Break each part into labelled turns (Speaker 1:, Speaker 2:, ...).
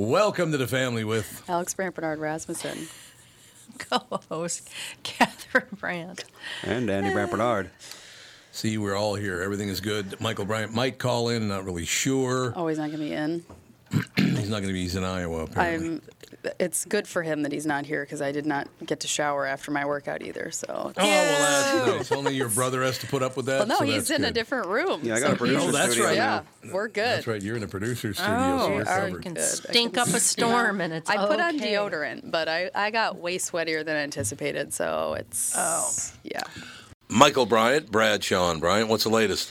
Speaker 1: Welcome to the family with
Speaker 2: Alex Brandt Bernard Rasmussen.
Speaker 3: co-host Catherine Brandt.
Speaker 4: And Andy Brandt Bernard.
Speaker 1: See, we're all here. Everything is good. Michael Bryant might call in. Not really sure.
Speaker 2: Oh, he's not going to be in.
Speaker 1: He's not going to be. He's in Iowa. Apparently.
Speaker 2: I'm. It's good for him that he's not here because I did not get to shower after my workout either. So.
Speaker 1: Oh well, that's nice. Only your brother has to put up with that.
Speaker 2: Well, no,
Speaker 1: so
Speaker 2: he's
Speaker 1: that's
Speaker 2: in a different room.
Speaker 4: Yeah, I got
Speaker 2: so
Speaker 4: a producer
Speaker 2: he's-
Speaker 1: Oh, that's right.
Speaker 2: Yeah,
Speaker 4: now.
Speaker 2: we're good.
Speaker 1: That's right. You're in the producer studio,
Speaker 3: Oh,
Speaker 1: so you're
Speaker 2: are
Speaker 3: you
Speaker 1: covered.
Speaker 3: can
Speaker 2: good.
Speaker 3: stink up a storm and it's
Speaker 2: I put on deodorant, but I, I got way sweatier than anticipated, so it's.
Speaker 3: Oh.
Speaker 2: Yeah.
Speaker 1: Michael Bryant, Bradshaw Bryant. What's the latest?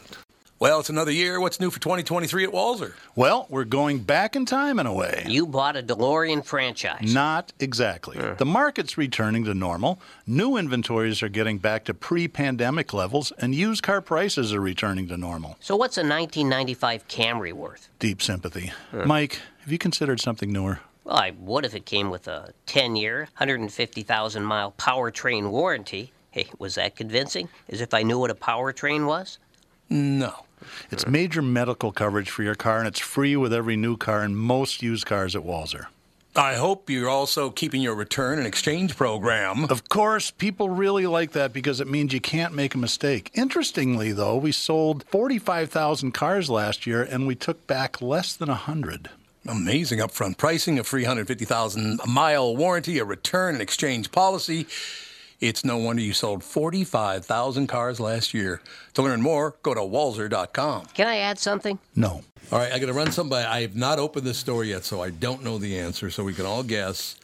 Speaker 1: Well, it's another year. What's new for 2023 at Walser?
Speaker 5: Well, we're going back in time in a way.
Speaker 6: You bought a DeLorean franchise.
Speaker 5: Not exactly. The market's returning to normal. New inventories are getting back to pre pandemic levels, and used car prices are returning to normal.
Speaker 6: So what's a 1995 Camry worth?
Speaker 5: Deep sympathy. Mike, have you considered something newer?
Speaker 6: Well, I would if it came with a 10-year, 150,000 mile powertrain warranty. Hey, was that convincing? As if I knew what a powertrain was?
Speaker 1: No.
Speaker 5: It's major medical coverage for your car, and it's free with every new car and most used cars at Walser.
Speaker 1: I hope you're also keeping your return and exchange program.
Speaker 5: Of course, people really like that because it means you can't make a mistake. Interestingly, though, we sold 45,000 cars last year and we took back less than 100.
Speaker 1: Amazing upfront pricing, a free 150,000 mile warranty, a return and exchange policy. It's no wonder you sold 45,000 cars last year. To learn more, go to walser.com.
Speaker 6: Can I add something?
Speaker 5: No.
Speaker 1: All right, I got to run some by. I have not opened this story yet, so I don't know the answer, so we can all guess.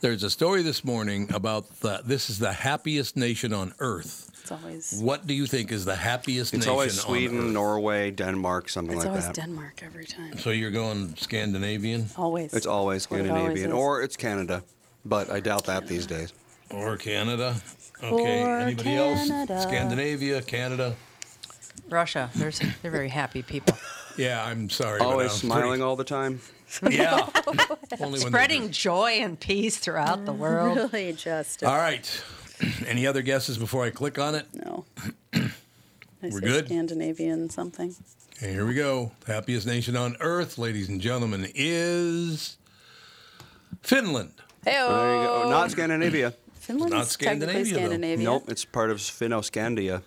Speaker 1: There's a story this morning about the, this is the happiest nation on earth.
Speaker 2: It's always.
Speaker 1: What do you think is the happiest
Speaker 4: It's
Speaker 1: nation
Speaker 4: always
Speaker 1: on
Speaker 4: Sweden,
Speaker 1: earth?
Speaker 4: Norway, Denmark, something
Speaker 2: It's
Speaker 4: like that.
Speaker 2: It's always
Speaker 4: that.
Speaker 2: Denmark every time.
Speaker 1: So you're going Scandinavian
Speaker 2: Always.
Speaker 4: It's always
Speaker 2: What it always
Speaker 4: Scandinavian, or it's Canada, but I doubt that these days.
Speaker 1: Or Canada? Okay,
Speaker 2: Or
Speaker 1: anybody
Speaker 2: Canada.
Speaker 1: else? Scandinavia, Canada.
Speaker 3: Russia. They're, they're very happy people.
Speaker 1: Yeah, I'm sorry. but
Speaker 4: Always
Speaker 1: I'm
Speaker 4: smiling all the time.
Speaker 1: yeah. Only when
Speaker 3: Spreading
Speaker 1: do.
Speaker 3: joy and peace throughout the world.
Speaker 2: Really just.
Speaker 1: All right. Any other guesses before I click on it?
Speaker 2: No.
Speaker 1: We're good?
Speaker 2: Scandinavian something.
Speaker 1: Okay, here we go. The happiest nation on earth, ladies and gentlemen, is Finland.
Speaker 2: Hey,
Speaker 4: There you go. Not Scandinavia.
Speaker 2: Finland
Speaker 1: Not
Speaker 2: is technically
Speaker 1: Scandinavia, though.
Speaker 2: Scandinavia.
Speaker 4: Nope, it's part of Fennoscandia.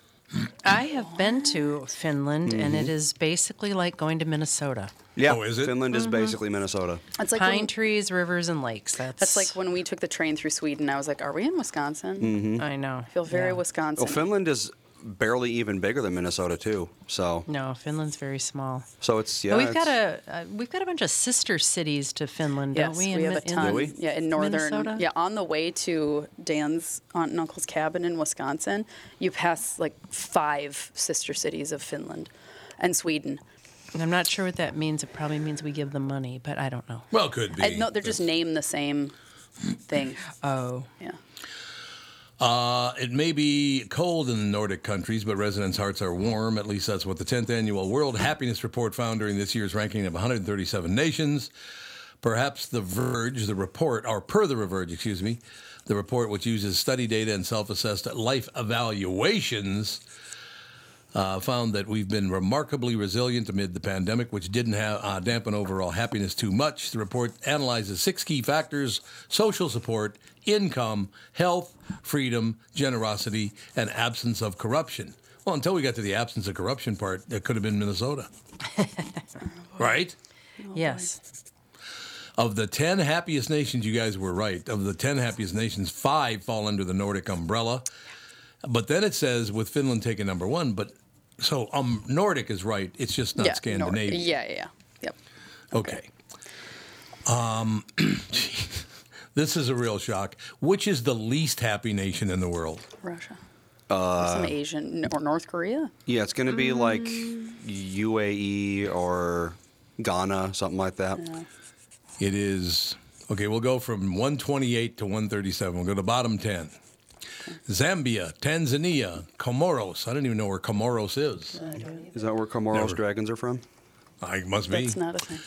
Speaker 3: I have been to Finland, and it is basically like going to Minnesota.
Speaker 4: Yeah,
Speaker 1: Oh, is it?
Speaker 4: Finland
Speaker 2: Mm-hmm.
Speaker 4: is basically Minnesota.
Speaker 2: It's like
Speaker 3: Pine
Speaker 2: when,
Speaker 3: trees, rivers, and lakes. That's,
Speaker 2: that's like when we took the train through Sweden. I was like, "Are we in Wisconsin?"
Speaker 3: I know.
Speaker 2: I feel very
Speaker 3: Yeah.
Speaker 2: Wisconsin.
Speaker 4: Well, Finland is barely even bigger than Minnesota too. So,
Speaker 3: No, Finland's very small.
Speaker 4: so it's yeah.
Speaker 3: but we've got a uh, we've got a bunch of sister cities to Finland,
Speaker 2: Yes,
Speaker 3: don't we?
Speaker 2: we,
Speaker 3: in
Speaker 2: have a
Speaker 3: Min- in
Speaker 2: ton.
Speaker 4: Do we?
Speaker 2: Yeah, in northern.
Speaker 3: Minnesota?
Speaker 2: Yeah, on the way to Dan's aunt and uncle's cabin in Wisconsin, you pass like five sister cities of Finland and Sweden.
Speaker 3: And I'm not sure what that means. It probably means we give them money, but I don't know.
Speaker 1: Well, could be.
Speaker 2: I, no, they're just named the same thing.
Speaker 3: Oh,
Speaker 2: Yeah.
Speaker 1: Uh, it may be cold in the Nordic countries, but residents' hearts are warm. At least that's what the 10th annual World Happiness Report found during this year's ranking of 137 nations. Perhaps the Verge, the report, or per the Verge, excuse me, the report which uses study data and self-assessed life evaluations uh, found that we've been remarkably resilient amid the pandemic, which didn't have, uh, dampen overall happiness too much. The report analyzes six key factors social support, income, health, freedom, generosity, and absence of corruption. Well, Well, until we got to the absence of corruption part, it could have been Minnesota. right?
Speaker 3: Yes.
Speaker 1: Of the 10 happiest nations, you guys were right. Of the 10 happiest nations, five fall under the Nordic umbrella. But then it says, with Finland taking number one, but so um, Nordic is right. It's just not
Speaker 2: yeah, Nor-
Speaker 1: Scandinavian.
Speaker 2: yeah, yeah, yeah. Yep.
Speaker 1: Okay. Um, this is a real shock. Which is the least happy nation in the world?
Speaker 2: Russia. Uh, Some Asian or North Korea.
Speaker 4: Yeah, it's going to be like
Speaker 2: Mm.
Speaker 4: UAE or Ghana, something like that.
Speaker 1: It is okay. We'll go from 128 to 137. We'll go to bottom 10. Zambia, Tanzania, Comoros. I don't even know where Comoros is.
Speaker 4: Is that where Comoros
Speaker 1: Never.
Speaker 4: dragons are from?
Speaker 1: I must be.
Speaker 2: That's not a thing.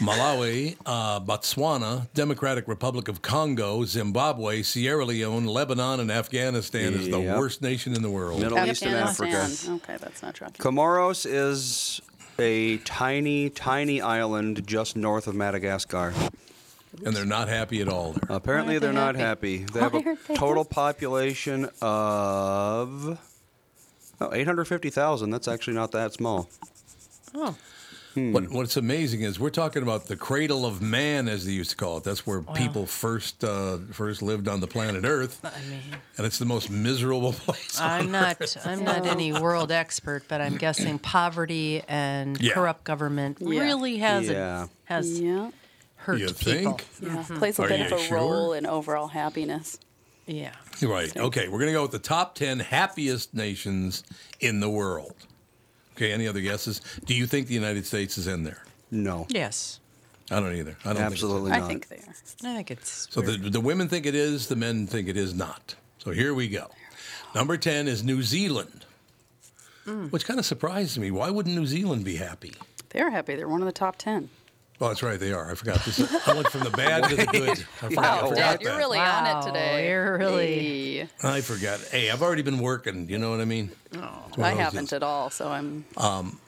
Speaker 1: Malawi, uh, Botswana, Democratic Republic of Congo, Zimbabwe, Sierra Leone, Lebanon, and Afghanistan is the
Speaker 4: Yep.
Speaker 1: worst nation in the world.
Speaker 4: Middle East and Africa.
Speaker 2: Okay, that's not shocking.
Speaker 4: Comoros is a tiny, tiny island just north of Madagascar.
Speaker 1: And they're not happy at all there.
Speaker 4: Apparently, they're
Speaker 2: aren't
Speaker 4: happy.
Speaker 2: happy?
Speaker 4: They have a total population of oh, 850,000. That's actually not that small.
Speaker 3: Oh,
Speaker 1: What, what's amazing is we're talking about the cradle of man, as they used to call it. That's where people first uh, first lived on the planet Earth,
Speaker 3: I mean,
Speaker 1: and it's the most miserable place.
Speaker 3: I'm
Speaker 1: on
Speaker 3: not
Speaker 1: Earth.
Speaker 3: I'm not any world expert, but I'm guessing poverty and
Speaker 1: Yeah.
Speaker 3: corrupt government
Speaker 2: Yeah.
Speaker 3: really has
Speaker 4: Yeah.
Speaker 3: has
Speaker 2: Yeah.
Speaker 3: Hurt
Speaker 1: You
Speaker 3: people.
Speaker 1: think?
Speaker 2: Yeah. Mm-hmm. Plays a
Speaker 1: Are
Speaker 2: bit of a
Speaker 1: sure?
Speaker 2: role in overall happiness.
Speaker 3: Yeah.
Speaker 1: Right. Okay. We're going to go with the top 10 happiest nations in the world. Okay. Any other guesses? Do you think the United States is in there?
Speaker 4: No,
Speaker 3: Yes.
Speaker 1: I don't either. I don't
Speaker 4: absolutely
Speaker 1: Think
Speaker 2: I think they are.
Speaker 3: I think it's
Speaker 1: so. so the, the women think it is, the men think it is not. So here we go. Number 10 is New Zealand, hmm. which kind of surprised me. Why wouldn't New Zealand be happy?
Speaker 2: They're happy. They're one of the top 10.
Speaker 1: Oh, that's right. They are. I forgot this. I went from the bad to the good. I forgot, I
Speaker 2: Wow,
Speaker 1: forgot
Speaker 2: Dad, you're
Speaker 1: that.
Speaker 2: really on it today.
Speaker 3: you're really-
Speaker 2: Hey.
Speaker 1: I forgot. Hey, I've already been working. You know what I mean? It's one
Speaker 2: I haven't
Speaker 1: deals.
Speaker 2: at all, so I'm.
Speaker 1: Um,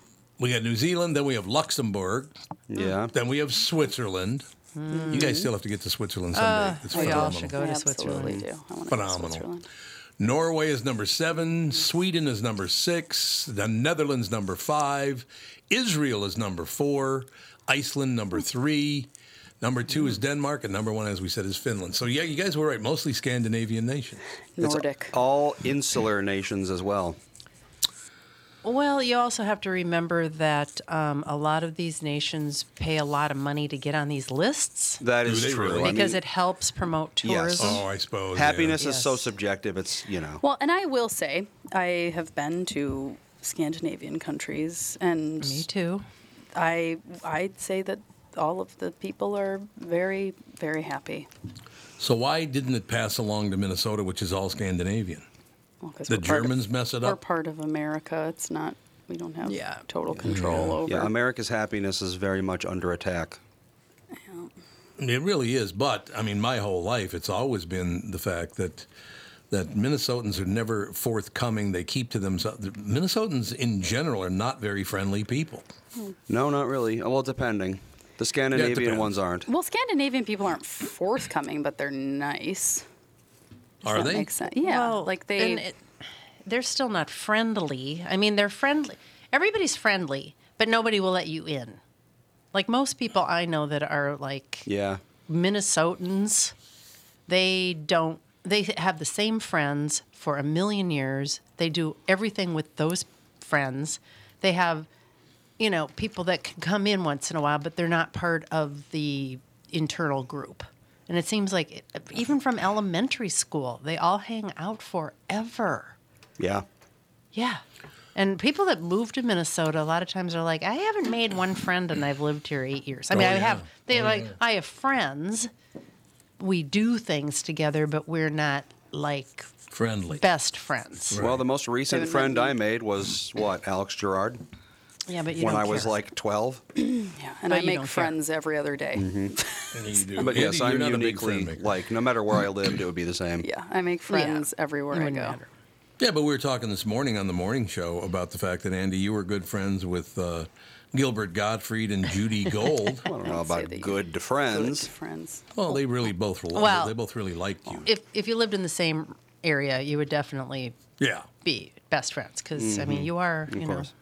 Speaker 1: We got New Zealand, then we have Luxembourg,
Speaker 4: Yeah.
Speaker 1: then we have Switzerland. You guys still have to get to Switzerland someday. it's
Speaker 3: we all
Speaker 1: phenomenal.
Speaker 3: should go to
Speaker 2: absolutely
Speaker 3: Switzerland.
Speaker 2: do. I want
Speaker 1: Phenomenal.
Speaker 2: To Switzerland.
Speaker 1: Norway is number seven. Sweden is number six. The Netherlands number five. Israel is number four. Iceland number three. Number two is Denmark, and number one, as we said, is Finland. So yeah, you guys were right. Mostly Scandinavian nations.
Speaker 4: It's
Speaker 2: Nordic.
Speaker 4: all insular nations as well.
Speaker 3: Well, you also have to remember that um, a lot of these nations pay a lot of money to get on these lists
Speaker 4: That
Speaker 1: Do
Speaker 4: is
Speaker 1: they
Speaker 4: true.
Speaker 1: really?
Speaker 4: I
Speaker 3: because
Speaker 4: mean,
Speaker 3: it helps promote
Speaker 4: Yes.
Speaker 3: tourism.
Speaker 1: Oh, I suppose. yeah.
Speaker 4: happiness is so subjective. It's you know.
Speaker 2: Well, and I will say, I have been to Scandinavian countries, and
Speaker 3: Me too.
Speaker 2: I I'd say that all of the people are very very happy.
Speaker 1: So why didn't it pass along to Minnesota, which is all Scandinavian?
Speaker 2: Well, 'cause
Speaker 1: The
Speaker 2: we're of-
Speaker 1: Germans mess it up.
Speaker 2: We're
Speaker 1: up.
Speaker 2: part of America. It's not. We don't have
Speaker 3: Yeah.
Speaker 2: total control over.
Speaker 4: Yeah, America's happiness is very much under attack.
Speaker 1: It really is, but I mean, my whole life, it's always been the fact that that Minnesotans are never forthcoming. They keep to themselves. Minnesotans, in general, are not very friendly people.
Speaker 4: No, not really. Well, depending. The Scandinavian
Speaker 1: depends.
Speaker 4: ones aren't.
Speaker 2: Well, Scandinavian people aren't forthcoming, but they're nice. Does
Speaker 1: Are
Speaker 2: that
Speaker 1: they?
Speaker 2: Make sense? Yeah,
Speaker 3: Well,
Speaker 2: like they.
Speaker 3: and it, they're still not friendly. I mean, they're friendly. Everybody's friendly, but nobody will let you in. Like most people I know that are like
Speaker 4: Yeah.
Speaker 3: Minnesotans, they don't. They have the same friends for a million years. They do everything with those friends. They have, you know, people that can come in once in a while, but they're not part of the internal group. And it seems like it, even from elementary school, they all hang out forever.
Speaker 4: Yeah.
Speaker 3: Yeah. And people that move to Minnesota a lot of times are like, I haven't made one friend and I've lived here eight years. I mean,
Speaker 1: Oh,
Speaker 3: I have, they're oh, like, I have friends. We do things together, but we're not like
Speaker 1: Friendly.
Speaker 3: best friends.
Speaker 4: Well, the most recent friend I made was what Alex Gerard
Speaker 3: Yeah, but you
Speaker 4: when
Speaker 3: don't
Speaker 4: I was like 12.
Speaker 2: yeah, and
Speaker 3: But
Speaker 2: I make
Speaker 3: don't care.
Speaker 2: friends every other day.
Speaker 1: And you do.
Speaker 4: But
Speaker 1: Andy,
Speaker 4: yes, I'm
Speaker 1: not a big
Speaker 4: uniquely like no matter where I lived, it would be the same.
Speaker 2: Yeah, I make friends everywhere I go.
Speaker 3: matter.
Speaker 1: Yeah, but we were talking this morning on the morning show about the fact that Andy, you were good friends with uh, Gilbert Gottfried and Judy Gold.
Speaker 4: I don't know about
Speaker 2: that
Speaker 4: good
Speaker 2: Good
Speaker 4: friends.
Speaker 2: friends.
Speaker 1: well, they really both were.
Speaker 3: Well,
Speaker 1: they both really liked you.
Speaker 3: If if you lived in the same area, you would definitely
Speaker 1: yeah.
Speaker 3: be best friends because I mean mm-hmm. you are you know
Speaker 4: course.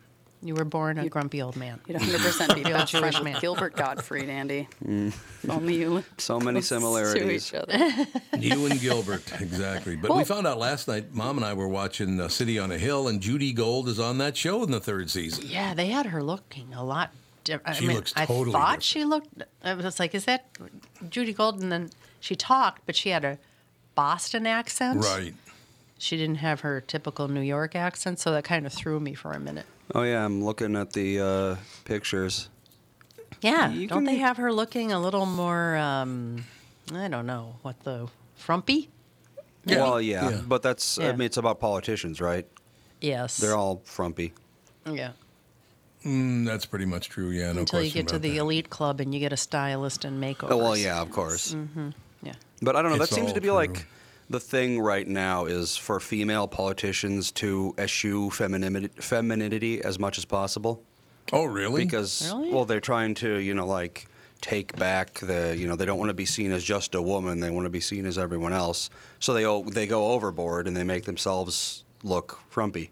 Speaker 3: You were born a grumpy old man.
Speaker 2: You'd 100% be
Speaker 3: Real
Speaker 2: best friend
Speaker 3: Jewish man.
Speaker 2: Gilbert Gottfried, Andy.
Speaker 4: Mm.
Speaker 2: Only you.
Speaker 4: So many
Speaker 2: close To
Speaker 4: similarities.
Speaker 2: each other.
Speaker 1: You and Gilbert, exactly. But we found out last night, Mom and I were watching uh, City on a Hill, and Judy Gold is on that show in the third season.
Speaker 3: Yeah, they had her looking a lot different.
Speaker 1: She
Speaker 3: I mean,
Speaker 1: looks
Speaker 3: I thought
Speaker 1: different.
Speaker 3: she looked. I was like, is that Judy Golden? Then she talked, but she had a Boston accent.
Speaker 1: Right.
Speaker 3: She didn't have her typical New York accent, so that kind of threw me for a minute.
Speaker 4: Oh yeah, I'm looking at the uh, pictures.
Speaker 3: Yeah,
Speaker 4: You
Speaker 3: don't they have her looking a little more? Um, I don't know what the frumpy.
Speaker 1: Yeah.
Speaker 4: Well, yeah,
Speaker 1: Yeah.
Speaker 4: but that's I mean it's about politicians, right?
Speaker 3: Yes,
Speaker 4: They're all frumpy.
Speaker 3: yeah.
Speaker 1: Mm, that's pretty much true. Yeah, no
Speaker 3: Until you
Speaker 1: question
Speaker 3: get to the
Speaker 1: that.
Speaker 3: elite club and you get a stylist and makeover.
Speaker 4: Oh well, yeah, of course.
Speaker 3: yeah.
Speaker 4: But I don't know.
Speaker 1: It's
Speaker 4: that seems to be
Speaker 1: true.
Speaker 4: like the thing right now is for female politicians to eschew femininity, femininity as much as possible
Speaker 1: Oh, really?
Speaker 4: because
Speaker 3: Really?
Speaker 4: well they're trying to you know like take back the you know they don't want to be seen as just a woman they want to be seen as everyone else so they o- they go overboard and they make themselves look frumpy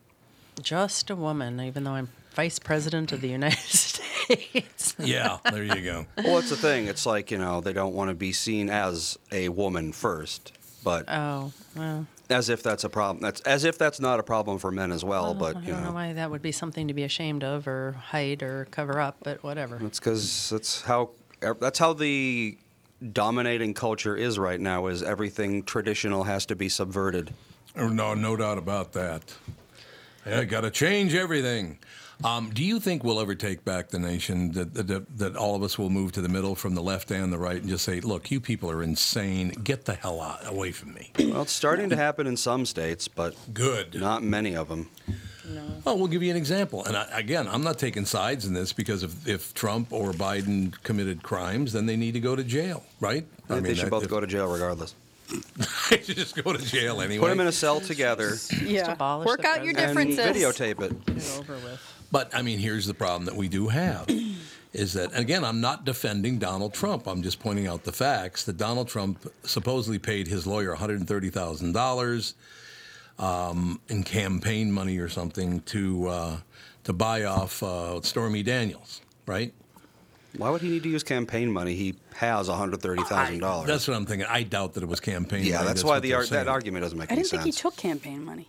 Speaker 3: Just a woman, even though I'm vice president of the United States.
Speaker 1: yeah, there you go.
Speaker 4: well that's the thing it's like you know they don't want to be seen as a woman first but
Speaker 3: Oh, well,
Speaker 4: as if that's a problem that's as if that's not a problem for men as well
Speaker 3: I
Speaker 4: but
Speaker 3: don't know
Speaker 4: know
Speaker 3: why that would be something to be ashamed of or hide or cover up, but whatever.
Speaker 4: That's because that's how er, that's how the dominating culture is right now. Is everything traditional has to be subverted.
Speaker 1: Oh, no, no doubt about that. Yeah, got to change everything. Um, do you think we'll ever take back the nation? That, that that all of us will move to the middle from the left and the right and just say, "Look, you people are insane. Get the hell out away from me."
Speaker 4: Well, it's starting to happen in some states, but
Speaker 1: Good.
Speaker 4: not many of them.
Speaker 1: Oh, we'll give you an example. And I, again, I'm not taking sides in this because if, if Trump or Biden committed crimes, then they need to go to jail, right?
Speaker 4: I think they should
Speaker 1: that-
Speaker 4: both
Speaker 1: if-
Speaker 4: go to jail regardless.
Speaker 1: they should just go to jail anyway.
Speaker 4: Put them in a cell together
Speaker 2: Yeah.
Speaker 3: abolish
Speaker 2: Work out your
Speaker 4: and
Speaker 2: differences.
Speaker 4: videotape it.
Speaker 3: Get it over with.
Speaker 1: But I mean, here's the problem that we do have is that, and again, I'm not defending Donald Trump. I'm just pointing out the facts that Donald Trump supposedly paid his lawyer $130,000 um, in campaign money or something to uh, to buy off uh, Stormy Daniels, right?
Speaker 4: Why would he need to use campaign money? He has one hundred thirty thousand dollars.
Speaker 1: That's what I'm thinking. I doubt that it was campaign
Speaker 4: Yeah,
Speaker 1: money.
Speaker 4: that's why the ar- that argument doesn't make
Speaker 2: sense.
Speaker 4: I
Speaker 2: didn't think
Speaker 4: sense.
Speaker 2: he took campaign money.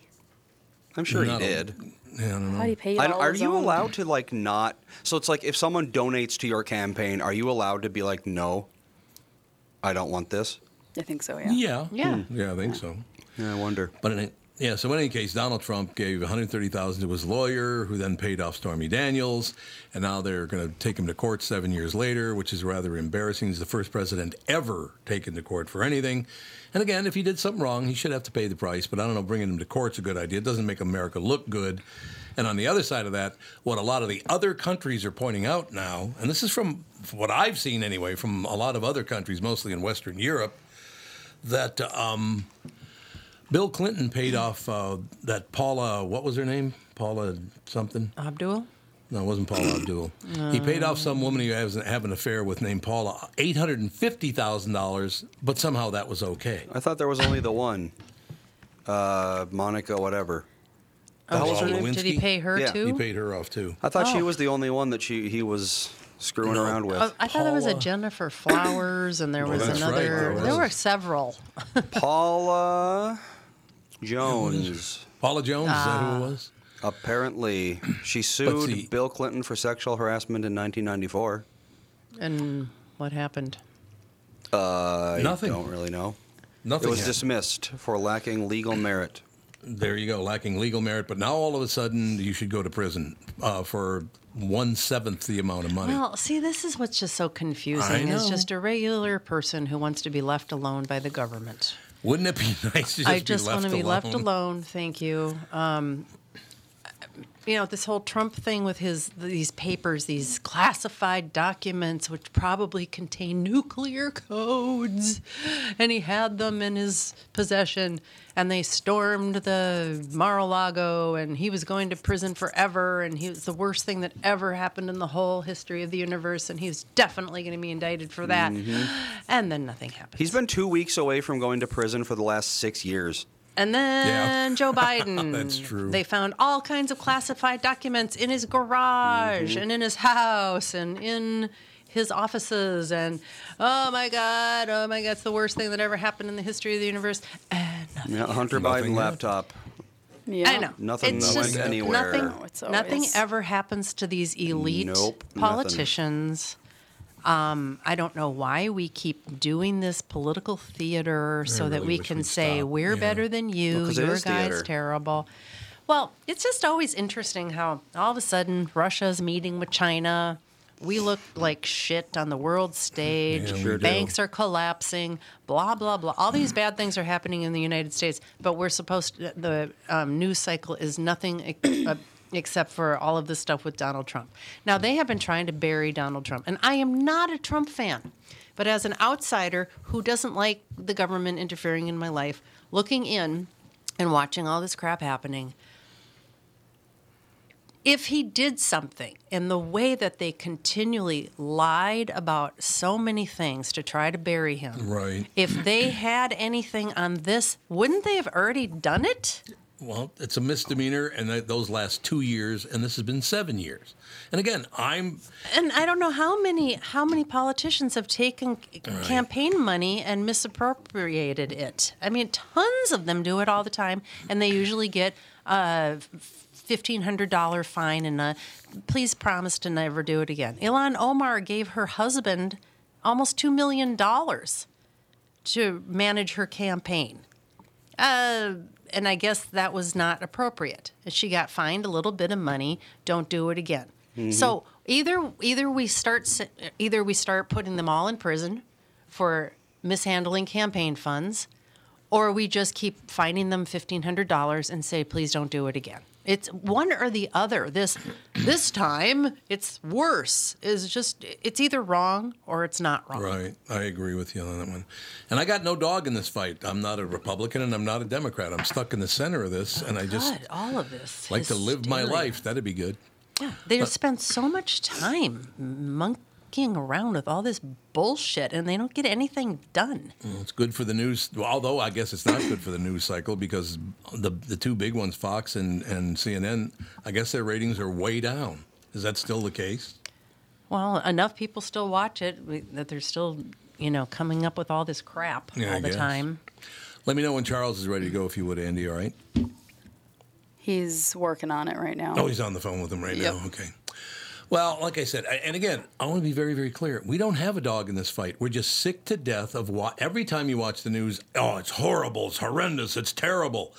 Speaker 4: I'm sure
Speaker 1: Not
Speaker 4: he
Speaker 1: a-
Speaker 4: did.
Speaker 1: Yeah, I don't know.
Speaker 2: How he paid
Speaker 4: I,
Speaker 2: all
Speaker 4: are
Speaker 2: his
Speaker 4: you
Speaker 2: own-
Speaker 4: allowed to like not? So it's like if someone donates to your campaign, are you allowed to be like, no, I don't want this?
Speaker 2: I think so, yeah.
Speaker 1: Yeah.
Speaker 3: Yeah.
Speaker 1: Hmm. Yeah, I think so.
Speaker 4: Yeah, I wonder.
Speaker 1: But in any, yeah, so in any case, Donald Trump gave 130,000 to his lawyer, who then paid off Stormy Daniels, and now they're going to take him to court seven years later, which is rather embarrassing. He's the first president ever taken to court for anything. And again, if he did something wrong, he should have to pay the price. But I don't know, bringing him to court's a good idea. It doesn't make America look good. And on the other side of that, what a lot of the other countries are pointing out now, and this is from what I've seen anyway, from a lot of other countries, mostly in Western Europe, that um, Bill Clinton paid off uh, that Paula, what was her name? Paula something?
Speaker 3: Abdul?
Speaker 1: No, it wasn't Paula Abdul. He paid off some woman he was having an affair with named Paula $850,000, but somehow that was okay.
Speaker 4: I thought there was only the one, uh, Monica, whatever. The was her
Speaker 1: Oh,
Speaker 4: name?
Speaker 1: Lewinsky?
Speaker 3: Did he pay her
Speaker 4: Yeah.
Speaker 3: too?
Speaker 1: He paid her off too.
Speaker 4: I thought she
Speaker 3: Oh.
Speaker 4: was the only one that she he was screwing
Speaker 1: No.
Speaker 4: around with.
Speaker 3: Oh, I thought there was a Gennifer Flowers, and there was
Speaker 1: that's right,
Speaker 3: another.
Speaker 1: there
Speaker 3: there
Speaker 1: was.
Speaker 3: were several.
Speaker 4: Paula Jones.
Speaker 1: Paula Jones, is that who it was?
Speaker 4: Apparently, she sued
Speaker 1: see-
Speaker 4: Bill Clinton for sexual harassment in 1994.
Speaker 3: And what happened?
Speaker 4: Uh,
Speaker 1: Nothing.
Speaker 4: I don't really know.
Speaker 1: Nothing.
Speaker 4: It was
Speaker 1: happened.
Speaker 4: dismissed for lacking legal merit.
Speaker 1: There you go, lacking legal merit. But now all of a sudden you should go to prison uh, for one seventh the amount of money.
Speaker 3: Well, see, this is what's just so confusing.
Speaker 1: I
Speaker 3: Is just a regular person who wants to be left alone by the government.
Speaker 1: Wouldn't it be nice to just
Speaker 3: I
Speaker 1: be
Speaker 3: just want to be
Speaker 1: alone?
Speaker 3: left alone. Thank you. Um, you know this whole Trump thing with his these papers, these classified documents, which probably contain nuclear codes, and he had them in his possession. And they stormed the Mar-a-Lago, and he was going to prison forever. And he was the worst thing that ever happened in the whole history of the universe. And he's definitely going to be indicted for that. Mm-hmm. And then nothing happened.
Speaker 4: He's been two weeks away from going to prison for the last six years.
Speaker 3: And then Joe Biden.
Speaker 1: That's true.
Speaker 3: They found all kinds of classified documents in his garage mm-hmm. and in his house and in his offices. And oh my God, oh my God, it's the worst thing that ever happened in the history of the universe. And nothing.
Speaker 4: Yeah, Hunter
Speaker 1: Nothing
Speaker 4: Biden
Speaker 1: yet.
Speaker 4: laptop.
Speaker 2: Yeah.
Speaker 3: I know.
Speaker 4: Nothing
Speaker 3: It's
Speaker 4: went
Speaker 3: just
Speaker 4: anywhere.
Speaker 3: Nothing,
Speaker 2: No, it's
Speaker 3: nothing ever happens to these elite
Speaker 4: Nope, nothing.
Speaker 3: Um, I don't know why we keep doing this political theater so that
Speaker 1: really
Speaker 3: we can say
Speaker 1: stop.
Speaker 3: we're
Speaker 1: Yeah.
Speaker 3: better than you.
Speaker 4: Well,
Speaker 3: Your
Speaker 4: is
Speaker 3: guy's
Speaker 4: theater.
Speaker 3: terrible. Well, it's just always interesting how all of a sudden Russia's meeting with China. We look like shit on the world stage.
Speaker 1: Yeah, Sure do.
Speaker 3: Banks are collapsing. Blah blah blah. All these bad things are happening in the United States, but we're supposed to, the um, news cycle is nothing uh, except for all of this stuff with Donald Trump. Now they have been trying to bury Donald Trump, and I am not a Trump fan, but as an outsider who doesn't like the government interfering in my life, looking in and watching all this crap happening if he did something in the way that they continually lied about so many things to try to bury him,
Speaker 1: Right.
Speaker 3: if they had anything on this, wouldn't they have already done it?
Speaker 1: Well, it's a misdemeanor, and that, those last two years, and this has been seven years. And again, I'm
Speaker 3: And I don't know how many how many politicians have taken c- campaign money and misappropriated it. I mean, tons of them do it all the time, and they usually get a fifteen hundred dollar fine and a please promise to never do it again. Ilhan Omar gave her husband almost two million dollars to manage her campaign. Uh, and I guess that was not appropriate. She got fined a little bit of money. Don't do it again. So either either we start either we start putting them all in prison for mishandling campaign funds, or we just keep fining them fifteen hundred dollars and say please don't do it again. It's one or the other. This this time it's worse. Is just it's either wrong or it's not wrong.
Speaker 1: right. I agree with you on that one. And I got no dog in this fight. I'm not a Republican, and I'm not a Democrat. I'm stuck in the center of this, oh, and I just
Speaker 3: God, all of this.
Speaker 1: like to live my life. That'd be good.
Speaker 3: Yeah, they just spend so much time monkeying around with all this bullshit, and they don't get anything done.
Speaker 1: Well, it's good for the news. Although I guess it's not good for the news cycle because the the two big ones, Fox and, and CNN, I guess their ratings are way down. Is that still the case?
Speaker 3: Well, enough people still watch it that they're still, you know, coming up with all this crap
Speaker 1: Yeah, I
Speaker 3: all the
Speaker 1: guess.
Speaker 3: time.
Speaker 1: Let me know when Charles is ready to go, if you would, Andy. All right.
Speaker 2: He's working on it right now.
Speaker 1: Oh, he's on the phone with him right
Speaker 2: Yep.
Speaker 1: now. Okay. Well, like I said, and again, I want to be very, very clear. We don't have a dog in this fight. We're just sick to death of what every time you watch the news, oh, it's horrible, it's horrendous, it's terrible.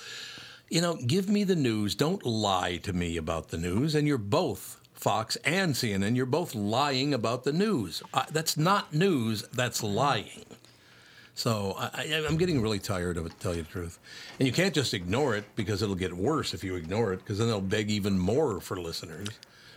Speaker 1: You know, give me the news. Don't lie to me about the news. And you're both, Fox and CNN, you're both lying about the news. Uh, that's not news, that's lying. So I, I'm getting really tired of it, to tell you the truth. And you can't just ignore it because it'll get worse if you ignore it, because then they'll beg even more for listeners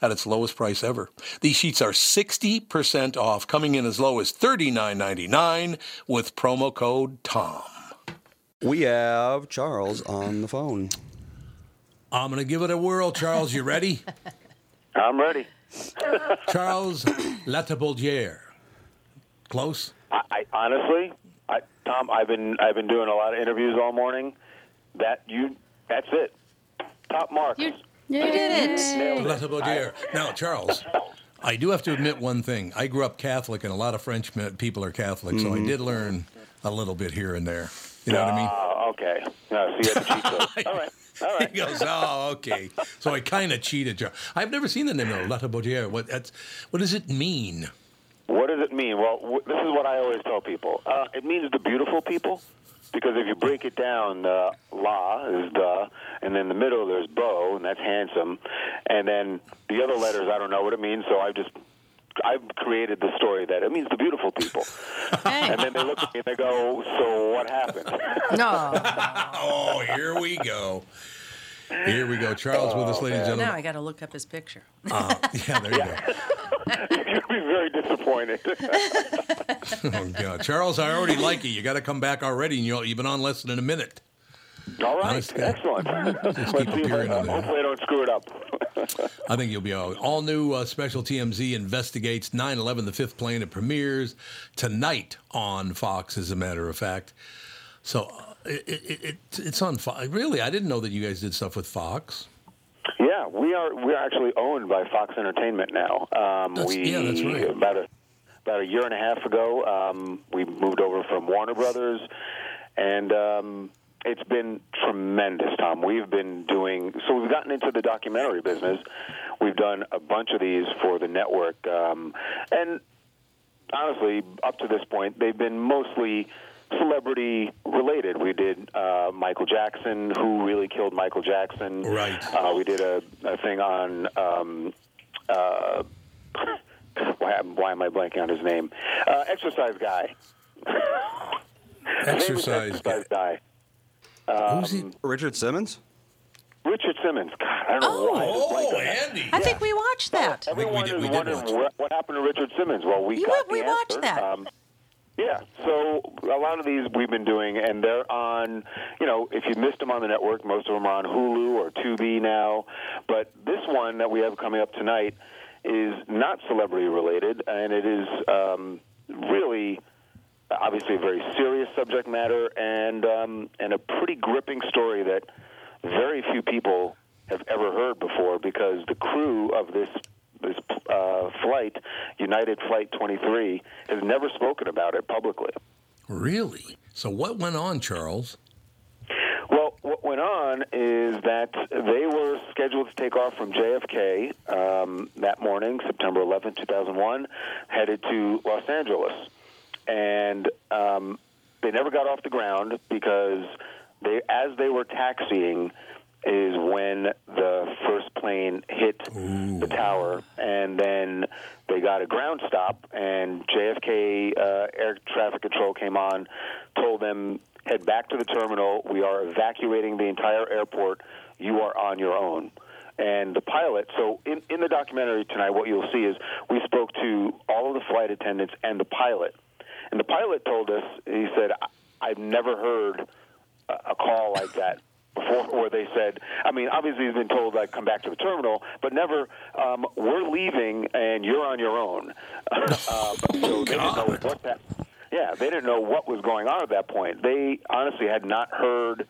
Speaker 1: at its lowest price ever. These sheets are 60% off, coming in as low as $39.99 with promo code TOM.
Speaker 4: We have Charles on the phone.
Speaker 1: I'm going to give it a whirl, Charles. You ready?
Speaker 7: I'm ready.
Speaker 1: Charles Latibeaudiere. Close?
Speaker 7: I, I honestly, I, Tom, I've been I've been doing a lot of interviews all morning. That you, that's it. Top marks.
Speaker 3: You, you did it.
Speaker 7: Nailed it.
Speaker 1: Latibeaudiere. Now, Charles, I do have to admit one thing. I grew up Catholic, and a lot of French people are Catholic, so I did learn a little bit here and there. You know what I mean?
Speaker 7: Oh, okay. No, see, you had the cheat code. All right. All
Speaker 1: He goes, oh, okay. So I kind of cheated, Charles. I've never seen the name though, Latibeaudiere. What that's, what does it mean?
Speaker 7: What does it mean? Well, w- this is what I always tell people. Uh, it means the beautiful people, because if you break it down, uh, la is the, and then the middle there's bo, and that's handsome, and then the other letters I don't know what it means, so I just I've created the story that it means the beautiful people, and then they look at me and they go, "So what happened?"
Speaker 3: No.
Speaker 1: Oh, here we go. Here we go. Charles with us, ladies and gentlemen. now.
Speaker 3: I got to look up his picture.
Speaker 1: Uh, yeah, there you go.
Speaker 7: You'd be very disappointed.
Speaker 1: Oh, God. Charles, I already like you. You got to come back already. and You, you've been on less than a minute.
Speaker 7: All right,
Speaker 1: Honest
Speaker 7: excellent. Let's
Speaker 1: keep
Speaker 7: see if I,
Speaker 1: appearing on there.
Speaker 7: hopefully I don't screw it up.
Speaker 1: I think you'll be all, all new uh, special TMZ investigates 9 11, the fifth plane. It premieres tonight on Fox, as a matter of fact. So uh, it, it, it, it's on Fox. Really, I didn't know that you guys did stuff with Fox.
Speaker 7: Yeah, we are we're actually owned by Fox Entertainment now. Um,
Speaker 1: That's-
Speaker 7: we
Speaker 1: yeah, that's right.
Speaker 7: about a about a year and a half ago, um, we moved over from Warner Brothers, and um, it's been tremendous. Tom, we've been doing so. We've gotten into the documentary business. We've done a bunch of these for the network, um, and honestly, up to this point, they've been mostly celebrity related. We did uh, Michael Jackson, who really killed Michael Jackson.
Speaker 1: Right.
Speaker 7: Uh, we did a, a thing on. Um, uh, why, why am I blanking on his name? Uh, exercise guy. His name was
Speaker 1: Exercise
Speaker 7: exercise guy.
Speaker 1: Who's he?
Speaker 4: Richard Simmons?
Speaker 7: Richard Simmons. God, I don't know why. I just blanked on that.
Speaker 1: Andy.
Speaker 3: I think we watched that.
Speaker 1: we
Speaker 7: Everyone
Speaker 1: did-
Speaker 7: is
Speaker 1: we did
Speaker 7: wondering
Speaker 1: watch.
Speaker 7: what, what happened to Richard Simmons. Well, we
Speaker 3: You-
Speaker 7: got
Speaker 3: we
Speaker 7: the
Speaker 3: watched
Speaker 7: answer.
Speaker 3: that.
Speaker 7: Um, yeah, so a lot of these we've been doing, and they're on. You know, if you missed them on the network, most of them are on Hulu or Tubi now. But this one that we have coming up tonight is not celebrity related, and it is um, really obviously a very serious subject matter and um, and a pretty gripping story that very few people have ever heard before because the crew of this this uh, flight, United Flight 23, has never spoken about it publicly.
Speaker 1: Really? So what went on, Charles?
Speaker 7: Well, what went on is that they were scheduled to take off from JFK um, that morning, September 11, 2001, headed to Los Angeles. And um, they never got off the ground because they, as they were taxiing, is when the first plane hit the tower, and then they got a ground stop, and JFK uh, air traffic control came on, told them head back to the terminal. We are evacuating the entire airport. You are on your own. And the pilot, so in, in the documentary tonight, what you'll see is we spoke to all of the flight attendants and the pilot. And the pilot told us, he said, "I- I've never heard a call like that before where they said, I mean, obviously he's been told, like, come back to the terminal, but never, um, we're leaving and you're on your own. uh, so they didn't know what that, yeah, they didn't know what was going on at that point. They honestly had not heard.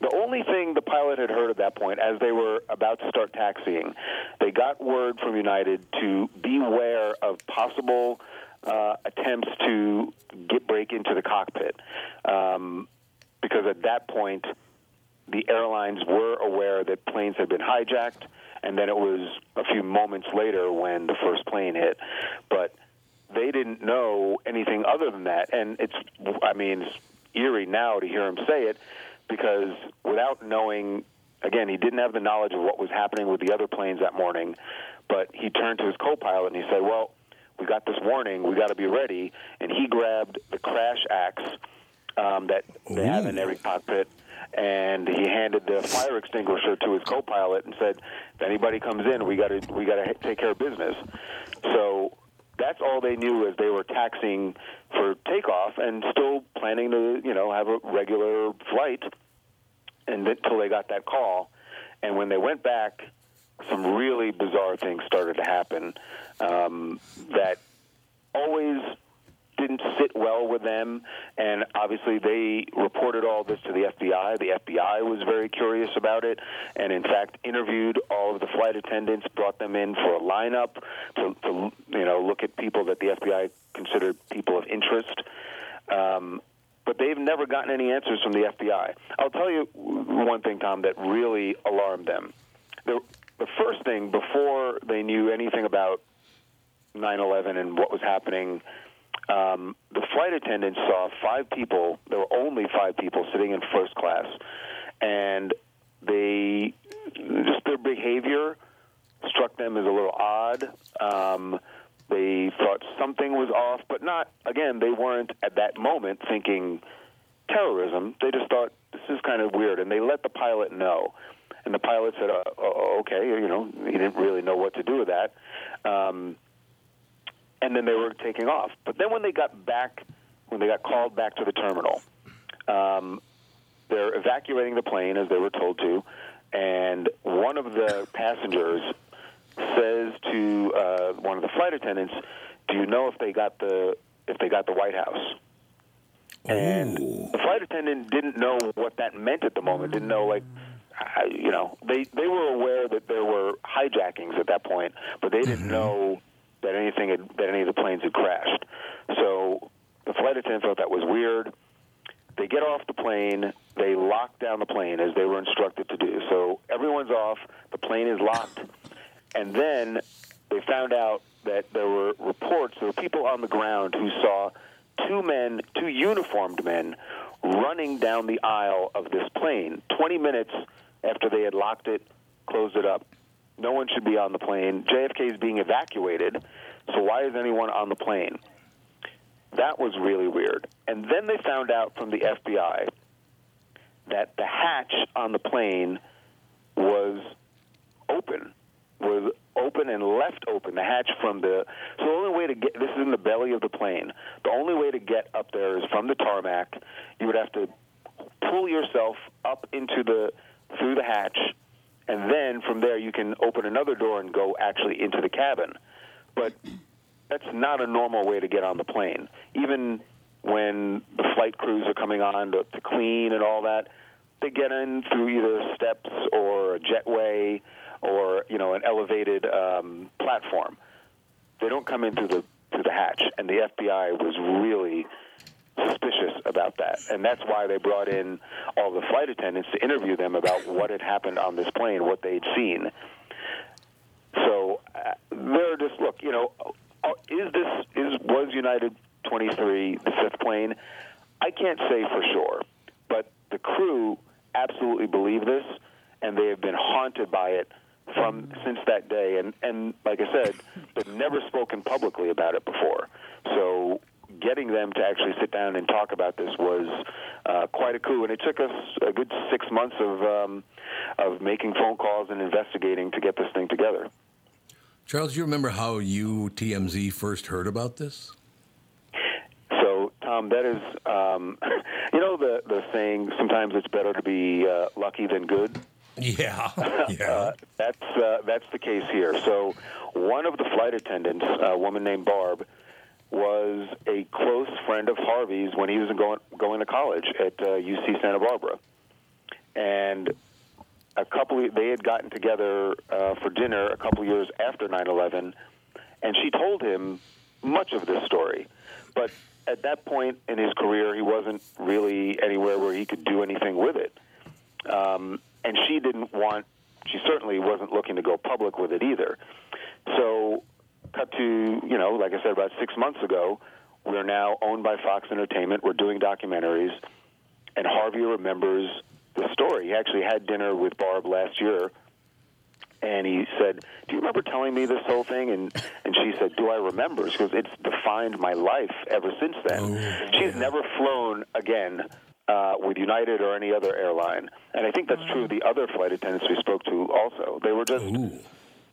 Speaker 7: The only thing the pilot had heard at that point, as they were about to start taxiing, they got word from United to beware of possible uh, attempts to get break into the cockpit, um, because at that point, the airlines were aware that planes had been hijacked, and then it was a few moments later when the first plane hit. But they didn't know anything other than that, and it's I mean it's eerie now to hear him say it because without knowing, again, he didn't have the knowledge of what was happening with the other planes that morning, but he turned to his co-pilot and he said, "Well." We got this warning. We got to be ready. And he grabbed the crash axe um, that they have in every cockpit, and he handed the fire extinguisher to his co-pilot and said, "If anybody comes in, we got to we got to take care of business." So that's all they knew as they were taxiing for takeoff and still planning to you know have a regular flight, and until they got that call, and when they went back, some really bizarre things started to happen um, that always didn't sit well with them, and obviously they reported all this to the FBI. The FBI was very curious about it, and in fact interviewed all of the flight attendants, brought them in for a lineup to, to you know look at people that the FBI considered people of interest. Um, but they've never gotten any answers from the FBI. I'll tell you one thing, Tom, that really alarmed them. The, the first thing before they knew anything about 9/11 and what was happening. Um, the flight attendants saw five people. There were only five people sitting in first class, and they just their behavior struck them as a little odd. Um, they thought something was off, but not. Again, they weren't at that moment thinking terrorism. They just thought this is kind of weird, and they let the pilot know. And the pilot said, uh, oh, "Okay," you know, he didn't really know what to do with that. Um, and then they were taking off. But then when they got back, when they got called back to the terminal, um, they're evacuating the plane as they were told to, and one of the passengers says to uh, one of the flight attendants, "Do you know if they got the if they got the White House?" And the flight attendant didn't know what that meant at the moment. Didn't know like. I- You know, they they were aware that there were hijackings at that point, but they didn't know that anything had, that any of the planes had crashed. So the flight attendant thought that was weird. They get off the plane. They lock down the plane as they were instructed to do. So everyone's off. The plane is locked. And then they found out that there were reports, there were people on the ground who saw two men, two uniformed men, running down the aisle of this plane 20 minutes after they had locked it, closed it up. No one should be on the plane. JFK is being evacuated, so why is anyone on the plane? That was really weird. And then they found out from the FBI that the hatch on the plane was open, was open and left open. The hatch from the so the only way to get this is in the belly of the plane. The only way to get up there is from the tarmac. You would have to pull yourself up into the through the hatch, and then from there you can open another door and go actually into the cabin. But that's not a normal way to get on the plane. Even when the flight crews are coming on to, to clean and all that, they get in through either steps or a jetway or you know an elevated um, platform. They don't come in through the through the hatch, and the FBI was really suspicious about that, and that's why they brought in all the flight attendants to interview them about what had happened on this plane, what they'd seen. So uh, they're just look, you know, uh, is this is was United 23 the fifth plane? I can't say for sure, but the crew absolutely believe this, and they have been haunted by it from since that day. And and like I said, they've never spoken publicly about it before. So getting them to actually sit down and talk about this was uh, quite a coup, and it took us a good six months of um, of making phone calls and investigating to get this thing together.
Speaker 1: Charles, do you remember how you, TMZ, first heard about this?
Speaker 7: So, Tom, that is, um, you know, the the saying. Sometimes it's better to be uh, lucky than good.
Speaker 1: Yeah. Yeah.
Speaker 7: Uh, that's uh, that's the case here. So, one of the flight attendants, a woman named Barb, was a close friend of Harvey's when he was going going to college at uh, UC Santa Barbara, and a couple. They had gotten together uh, for dinner a couple years after 9/11, and she told him much of this story, but at that point in his career, he wasn't really anywhere where he could do anything with it. Um, and she didn't want, she certainly wasn't looking to go public with it either. So, cut to, you know, like I said, about six months ago, we're now owned by Fox Entertainment. We're doing documentaries, and Harvey remembers the story. He actually had dinner with Barb last year, and he said, "Do you remember telling me this whole thing?" And and she said, "Do I remember?" Because "It's defined my life ever since then." She's never flown again uh, with United or any other airline, and I think that's true of the other flight attendants we spoke to. Also, they were just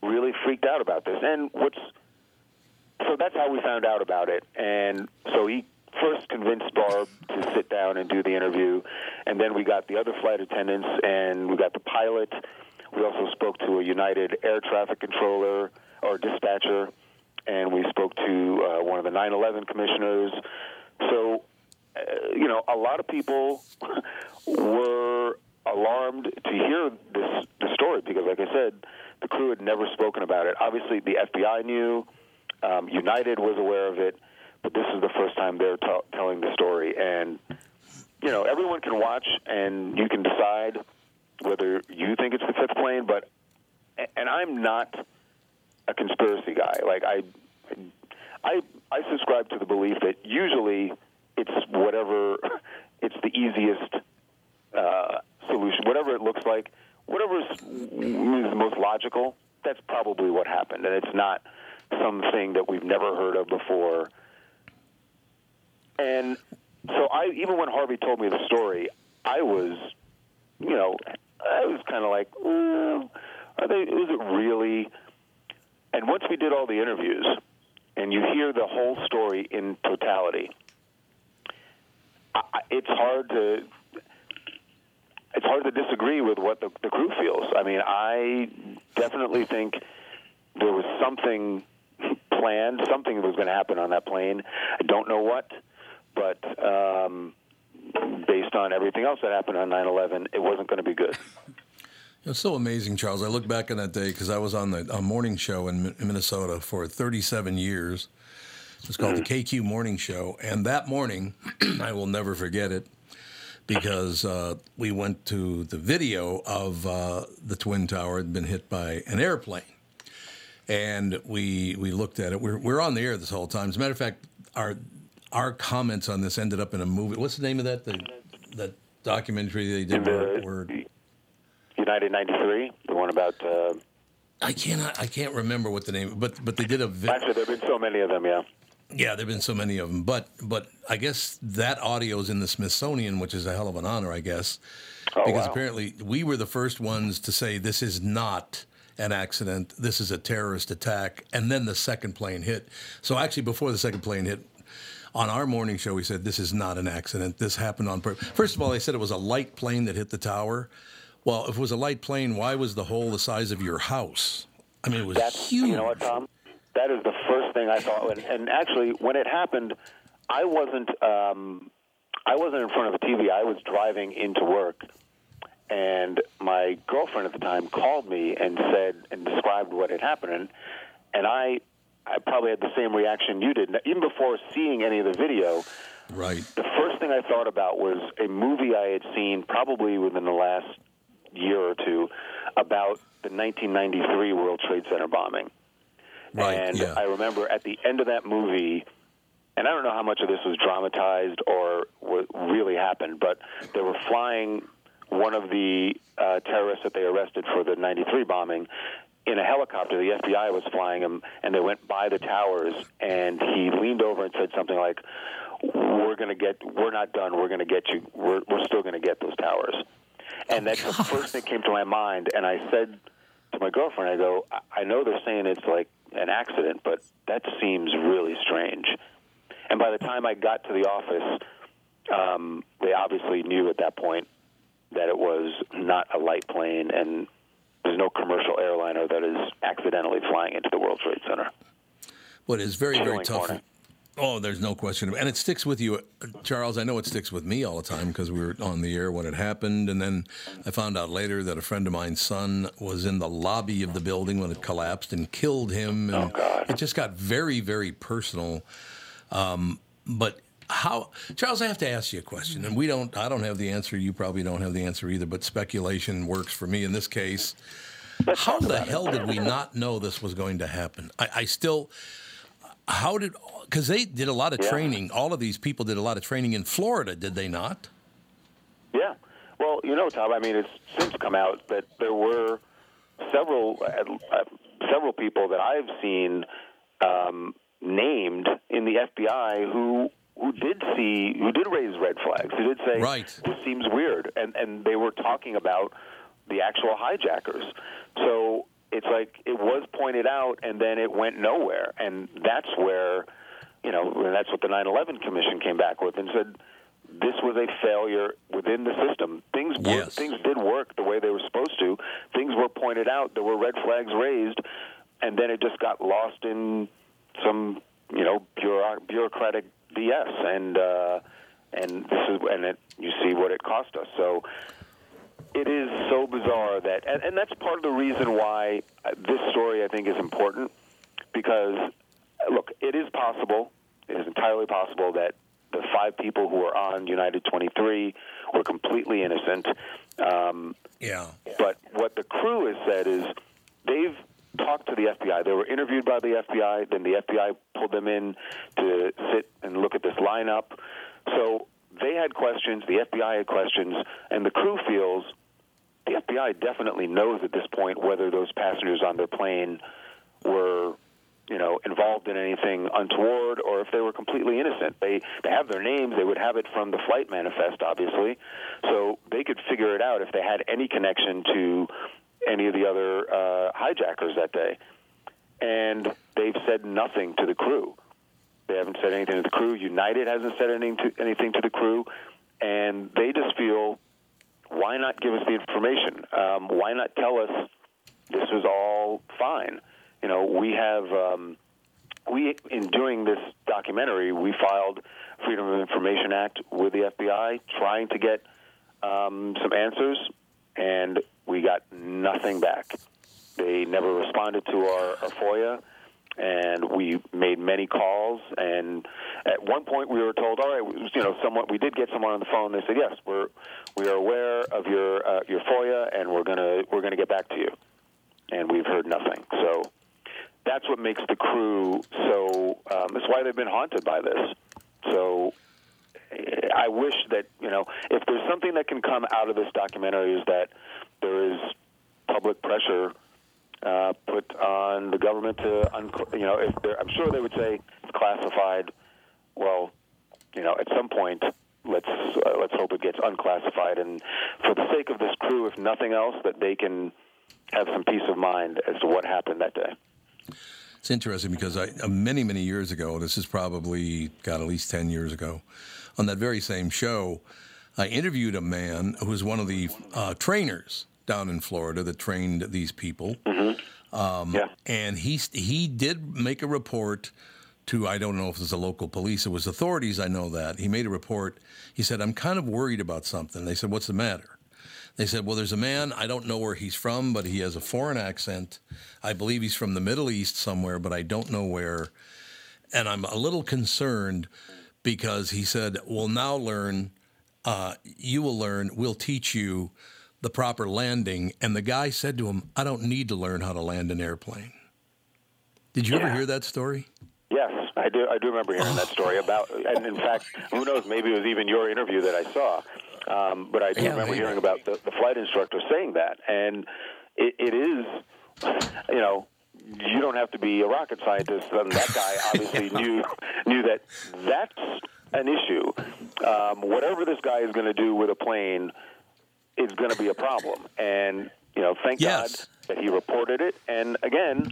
Speaker 7: really freaked out about this. And what's so that's how we found out about it. And so he first convinced Barb to sit down and do the interview, and then we got the other flight attendants, and we got the pilot. We also spoke to a United air traffic controller or dispatcher, and we spoke to uh, one of the 9/11 commissioners. So, uh, you know, a lot of people were alarmed to hear this the story because, like I said, the crew had never spoken about it. Obviously, the FBI knew, um, United was aware of it, but this is the first time they're t- telling the story. And, you know, everyone can watch and you can decide whether you think it's the fifth plane, but, and I'm not a conspiracy guy. Like, I, I, I subscribe to the belief that usually it's whatever, it's the easiest uh, solution, whatever it looks like, whatever is, the most logical, that's probably what happened. And it's not something that we've never heard of before. And so, I even when Harvey told me the story, I was, you know, I was kind of like, are they? Is it really? And once we did all the interviews, and you hear the whole story in totality, it's hard to it's hard to disagree with what the, the crew feels. I mean, I definitely think there was something planned, something was going to happen on that plane. I don't know what, but um, based on everything else that happened on 9/11, it wasn't going to be good.
Speaker 1: It's so amazing, Charles. I look back on that day because I was on the a morning show in Minnesota for 37 years. It's called the KQ Morning Show, and that morning, I will never forget it because uh, we went to the video of uh, the twin tower had been hit by an airplane, and we we looked at it. We're we're on the air this whole time. As a matter of fact, our our comments on this ended up in a movie. What's the name of that? The that documentary they did where, where
Speaker 7: United 93, the one about. Uh,
Speaker 1: I cannot. I can't remember what the name. But but they did a. Vi-
Speaker 7: actually, there've been so many of them. Yeah.
Speaker 1: Yeah, there've been so many of them. But but I guess that audio is in the Smithsonian, which is a hell of an honor, I guess,
Speaker 7: Oh,
Speaker 1: because
Speaker 7: wow.
Speaker 1: apparently we were the first ones to say this is not an accident. This is a terrorist attack, and then the second plane hit. So actually, before the second plane hit. On our morning show, we said this is not an accident. This happened on purpose. First of all, they said it was a light plane that hit the tower. Well, if it was a light plane, why was the hole the size of your house? I mean, it was
Speaker 7: That's
Speaker 1: huge.
Speaker 7: you know what, Tom. That is the first thing I thought. And, and actually, when it happened, I wasn't. Um, I wasn't in front of a TV. I was driving into work, and my girlfriend at the time called me and said and described what had happened. And, I, I probably had the same reaction you did. Even before seeing any of the video,
Speaker 1: right.
Speaker 7: the first thing I thought about was a movie I had seen probably within the last year or two about the 1993 World Trade Center bombing.
Speaker 1: Right,
Speaker 7: And
Speaker 1: yeah.
Speaker 7: I remember at the end of that movie, and I don't know how much of this was dramatized or what really happened, but they were flying one of the uh, terrorists that they arrested for the 93 bombing in a helicopter. The FBI was flying him, and they went by the towers, and he leaned over and said something like, "We're going to get. We're not done. We're going to get you. We're, we're still going to get those towers." And that's the first thing that came to my mind. And I said to my girlfriend, I go, "I- I know they're saying it's like an accident, but that seems really strange. And by the time I got to the office, um, they obviously knew at that point that it was not a light plane, and there's no commercial airliner that is accidentally flying into the World Trade Center.
Speaker 1: What is very, very tough.
Speaker 7: corner.
Speaker 1: Oh, there's no question. And it sticks with you, Charles. I know it sticks with me all the time because we were on the air when it happened. And then I found out later that a friend of mine's son was in the lobby of the building when it collapsed and killed him. And it just got very, very personal. Um, but how, Charles, I have to ask you a question. And we don't, I don't have the answer. You probably don't have the answer either, but speculation works for me in this case. How the hell did we not know this was going to happen? I, I still, how did because they did a lot of
Speaker 7: Yeah.
Speaker 1: training all of these people did a lot of training in florida did they not
Speaker 7: Yeah. Well, you know, Tom. I mean, it's since come out that there were several uh, several people that I've seen um, named in the FBI who who did see who did raise red flags. Who did say,
Speaker 1: Right.
Speaker 7: this seems weird," and and they were talking about the actual hijackers. So it's like it was pointed out, and then it went nowhere, and that's where you know and that's what the 9/11 Commission came back with and said this was a failure within the system. Things were,
Speaker 1: Yes.
Speaker 7: things did work the way they were supposed to. Things were pointed out. There were red flags raised, and then it just got lost in some you know bureaucratic BS. And uh, and this is and it, you see what it cost us. So it is so bizarre that, and, and that's part of the reason why uh, this story I think is important because uh, look, it is possible, it is entirely possible that the five people who were on United 23 were completely innocent. Um,
Speaker 1: yeah
Speaker 7: but what the crew has said is they've talked to the FBI. They were interviewed by the FBI. Then the FBI pulled them in to sit and look at this lineup. So they had questions. The FBI had questions, and the crew feels the FBI definitely knows at this point whether those passengers on their plane were, you know, involved in anything untoward or if they were completely innocent. They they have their names. They would have it from the flight manifest, obviously, so they could figure it out if they had any connection to any of the other uh, hijackers that day. And they've said nothing to the crew. They haven't said anything to the crew. United hasn't said anything to, anything to the crew, and they just feel, why not give us the information? Um, why not tell us this was all fine? You know, we have um, we in doing this documentary, we filed Freedom of Information Act with the FBI, trying to get um, some answers, and we got nothing back. They never responded to our, our FOIA and we made many calls. And at one point, we were told, "All right, you know, someone." We did get someone on the phone. They said, "Yes, we're we are aware of your uh, your FOIA, and we're gonna we're gonna get back to you." And we've heard nothing. So that's what makes the crew so. Um, that's why they've been haunted by this. So. I wish that you know if there's something that can come out of this documentary is that there is public pressure uh, put on the government to, un- you know, if I'm sure they would say it's classified. Well, you know, at some point, let's uh, let's hope it gets unclassified, and for the sake of this crew, if nothing else, that they can have some peace of mind as to what happened that day.
Speaker 1: It's interesting because I, uh, many, many years ago, this is probably, got at least 10 years ago, on that very same show, I interviewed a man who was one of the uh, trainers down in Florida that trained these people. Um,
Speaker 7: Yeah.
Speaker 1: And he, he did make a report to, I don't know if it was the local police, it was authorities, I know that. He made a report. He said, I'm kind of worried about something. They said, What's the matter? They said, Well, there's a man, I don't know where he's from, but he has a foreign accent. I believe he's from the Middle East somewhere, but I don't know where. And I'm a little concerned because he said, We'll now learn, uh, you will learn, we'll teach you the proper landing. And the guy said to him, I don't need to learn how to land an airplane. Did you ever hear that story?
Speaker 7: Yes, I do. I do remember hearing that story about, and in fact, who knows? Maybe it was even your interview that I saw. Um, but I do
Speaker 1: Yeah,
Speaker 7: remember
Speaker 1: maybe.
Speaker 7: hearing about the, the flight instructor saying that, and it, it is, you know, you don't have to be a rocket scientist. And that guy obviously knew knew that that's an issue. Um, whatever this guy is going to do with a plane is going to be a problem, and you know, thank
Speaker 1: Yes.
Speaker 7: God that he reported it. And again,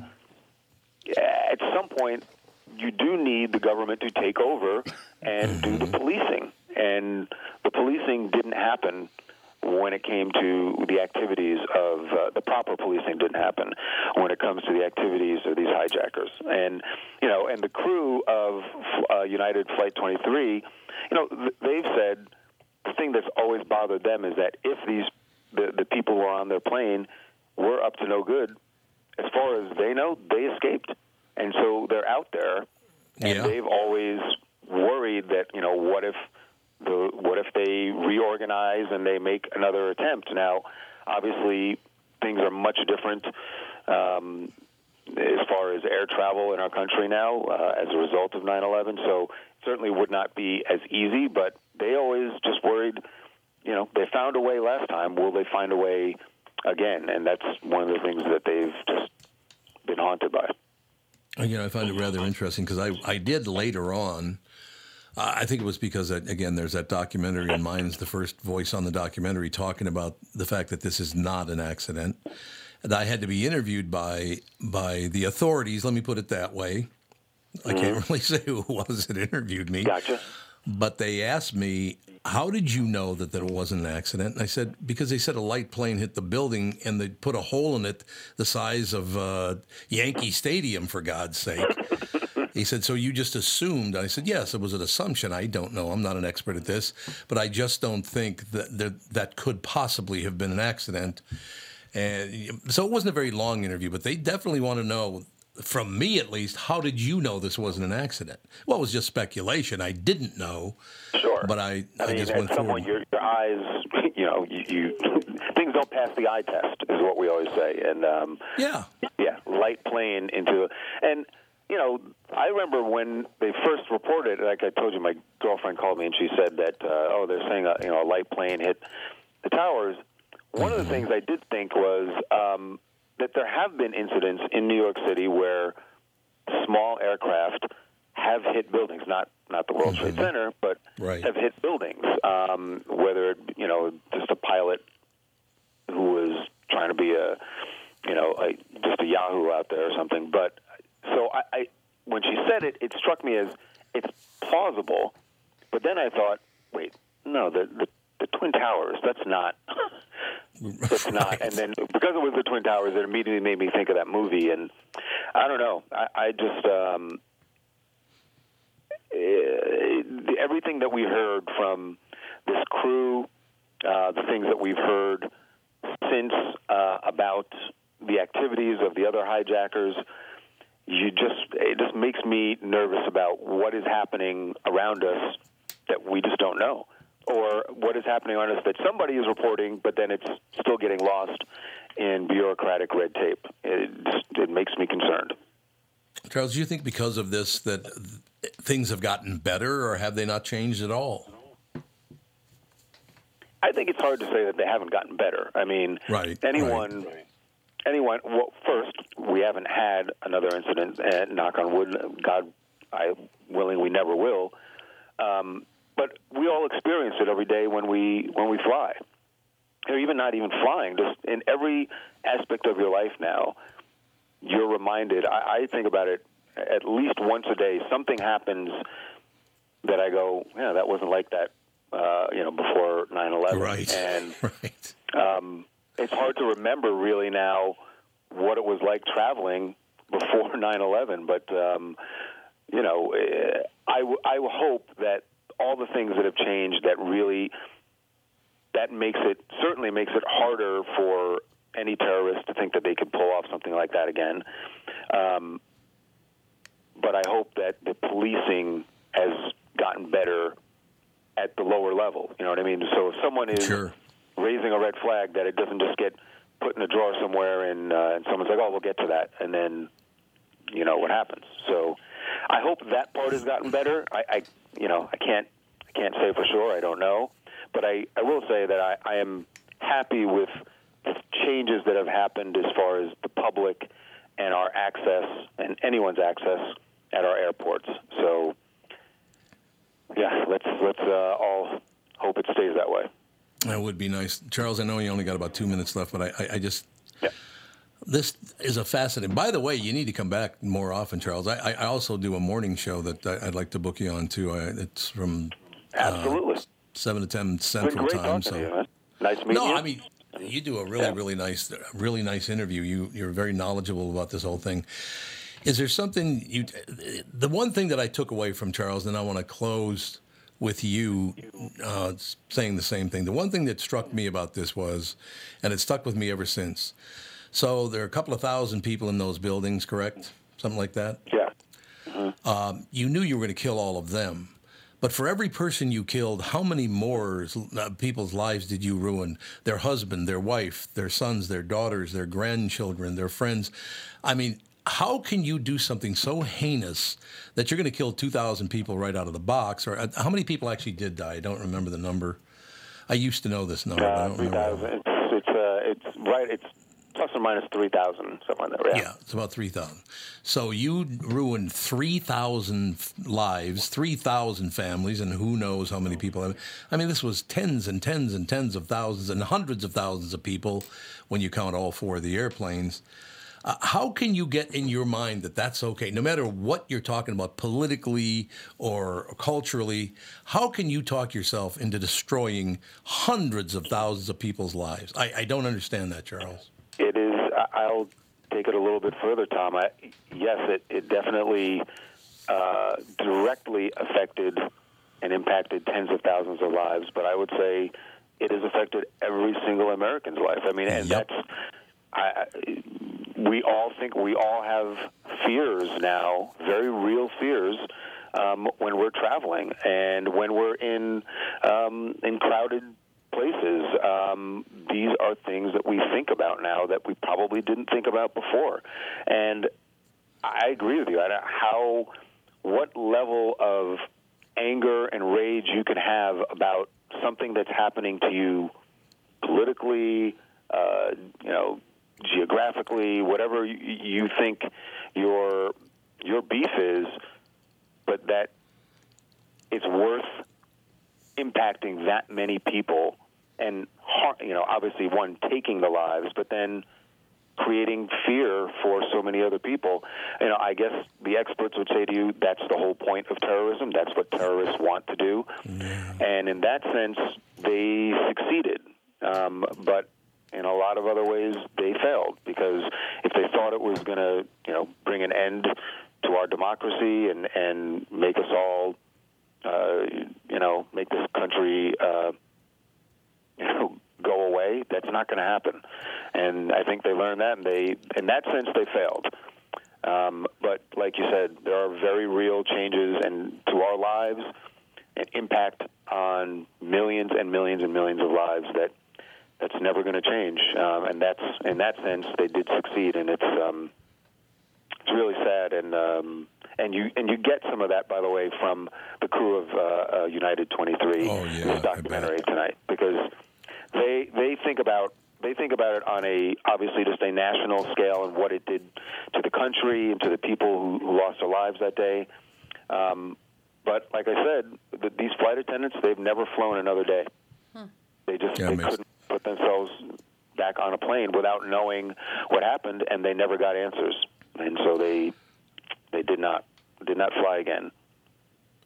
Speaker 7: at some point, you do need the government to take over and do the policing. And the policing didn't happen when it came to the activities of uh, the proper policing didn't happen when it comes to the activities of these hijackers. And you know, and the crew of uh, United Flight 23, you know, th- they've said the thing that's always bothered them is that if these the, the people who are on their plane were up to no good, as far as they know, they escaped, and so they're out there, and
Speaker 1: Yeah.
Speaker 7: they've always worried that you know what if the what if they reorganize and they make another attempt? Now, obviously, things are much different. Um, as far as air travel in our country now, uh, as a result of 9/11, so certainly would not be as easy. But they always just worried. You know, they found a way last time. Will they find a way again? And that's one of the things that they've just been haunted by.
Speaker 1: You know, I find it rather interesting because I, I did later on. Uh, I think it was because, that, again, there's that documentary, and mine's the first voice on the documentary talking about the fact that this is not an accident. And I had to be interviewed by by the authorities. Let me put it that way. I can't really say who it was that interviewed me.
Speaker 7: Gotcha.
Speaker 1: But they asked me, How did you know that there wasn't an accident? And I said, Because they said a light plane hit the building and they put a hole in it the size of uh, Yankee Stadium, for God's sake. he said, So you just assumed? I said, Yes, it was an assumption. I don't know. I'm not an expert at this, but I just don't think that there, that could possibly have been an accident. And so it wasn't a very long interview, but they definitely want to know from me at least, how did you know this wasn't an accident? Well, it was just speculation. I didn't know.
Speaker 7: Sure.
Speaker 1: But I, I,
Speaker 7: I mean,
Speaker 1: just went
Speaker 7: some
Speaker 1: forward.
Speaker 7: point, your, your eyes, you know, you, you things don't pass the eye test, is what we always say. And um,
Speaker 1: yeah.
Speaker 7: yeah, light plane into, and you know, I remember when they first reported. Like I told you, my girlfriend called me and she said that, uh, oh, they're saying a you know a light plane hit the towers. one of the things I did think was um, that there have been incidents in New York City where small aircraft have hit buildings, not not the World Trade Center, but
Speaker 1: Right.
Speaker 7: have hit buildings. Um, whether you know just a pilot who was trying to be a you know a, just a Yahoo out there or something. But so I, I when she said it, it struck me as it's plausible. But then I thought, wait, no, the the, the Twin Towers. That's not. It's not. And then because it was the Twin Towers, it immediately made me think of that movie. And I don't know. I, I just um, eh, everything that we heard from this crew, uh, the things that we've heard since uh, about the activities of the other hijackers. You just it just makes me nervous about what is happening around us that we just don't know, or what is happening on us that somebody is reporting, but then it's still getting lost in bureaucratic red tape. It it makes me concerned.
Speaker 1: Charles, do you think because of this that things have gotten better, or have they not changed at all?
Speaker 7: I think it's hard to say that they haven't gotten better. I mean,
Speaker 1: Right,
Speaker 7: anyone, anyone. Well, first, we haven't had another incident. And knock on wood, God, I willing we never will. Um, but we all experience it every day when we when we fly, or even not even flying. Just in every aspect of your life now, you're reminded. I, I think about it at least once a day. Something happens that I go, yeah, that wasn't like that. Uh, you know, before 9/11,
Speaker 1: Right.
Speaker 7: and
Speaker 1: Right.
Speaker 7: um, it's hard to remember really now what it was like traveling before 9/11. But um, you know, eh, I w- I hope that all the things that have changed that really that makes it certainly makes it harder for any terrorist to think that they could pull off something like that again. Um, but I hope that the policing has gotten better at the lower level. You know what I mean? So if someone is
Speaker 1: Sure.
Speaker 7: raising a red flag, that it doesn't just get put in a drawer somewhere and uh, and someone's like, "Oh, we'll get to that," and then you know what happens. So I hope that part has gotten better. I, I you know I can't I can't say for sure. I don't know, but I I will say that I, I am happy with the changes that have happened as far as the public and our access and anyone's access at our airports. So yeah, let's let's uh, all hope it stays that way.
Speaker 1: That would be nice, Charles. I know you only got about two minutes left, but I, I, I just
Speaker 7: Yeah.
Speaker 1: This is a fascinating. By the way, you need to come back more often, Charles. I, I also do a morning show that I, I'd like to book you on too. I, it's from
Speaker 7: Absolutely.
Speaker 1: seven to ten Central Time. So
Speaker 7: to you. Nice meeting
Speaker 1: no,
Speaker 7: you.
Speaker 1: I mean you do a really
Speaker 7: Yeah.
Speaker 1: really nice really nice interview. You you're very knowledgeable about this whole thing. Is there something you? The one thing that I took away from Charles, and I want to close with you uh, saying the same thing. The one thing that struck me about this was, and it stuck with me ever since. So there are a couple of thousand people in those buildings, correct? Something like that.
Speaker 7: yeah.
Speaker 1: Um, you knew you were going to kill all of them. But for every person you killed, how many more uh, people's lives did you ruin? Their husband, their wife, their sons, their daughters, their grandchildren, their friends. I mean, how can you do something so heinous that you're going to kill 2,000 people right out of the box? Or uh, how many people actually did die? I don't remember the number. I used to know this number. but I
Speaker 7: Uh,
Speaker 1: don't remember.
Speaker 7: It's it's uh, it's right. It's plus or minus three thousand, something like that. Yeah.
Speaker 1: Yeah, it's about 3,000. So you ruined 3,000 lives, 3,000 families, and who knows how many people. I mean, this was tens and tens and tens of thousands and hundreds of thousands of people when you count all four of the airplanes. Uh, how can you get in your mind that that's okay, no matter what you're talking about politically or culturally? How can you talk yourself into destroying hundreds of thousands of people's lives? I, I don't understand that, Charles.
Speaker 7: It is. I'll take it a little bit further, Tom. I, yes, it, it definitely uh, directly affected and impacted tens of thousands of lives, but I would say it has affected every single American's life. I mean, and
Speaker 1: Yep.
Speaker 7: that's. I- we all think we all have fears now, very real fears, um, when we're traveling and when we're in um, in crowded places. Um, these are things that we think about now that we probably didn't think about before. And I agree with you. I don't how what level of anger and rage you can have about something that's happening to you politically, uh, you know, geographically, whatever you, you think your your beef is, but that it's worth impacting that many people and you know obviously one taking the lives but then creating fear for so many other people. You know i guess the experts would say to you that's the whole point of terrorism. That's what terrorists want to do. And in that sense they succeeded. Um, but in a lot of other ways they failed. Because if they thought it was going to you know bring an end to our democracy and and make us all uh, you know make this country uh, you know go away that's not going to happen and I think they learned that and they in that sense they failed um, but like you said there are very real changes and to our lives and impact on millions and millions and millions of lives that that's never going to change. Um, and that's in that sense they did succeed, and it's um, it's really sad. And um, and you and you get some of that, by the way, from the crew of uh, uh, United 23
Speaker 1: Oh, yeah,
Speaker 7: this documentary tonight because they they think about they think about it on a obviously just a national scale and what it did to the country and to the people who, who lost their lives that day. Um, but like I said, th these flight attendants they've never flown another day. They just
Speaker 1: Yeah,
Speaker 7: they couldn't put themselves back on a plane without knowing what happened, and they never got answers, and so they they did not did not fly again.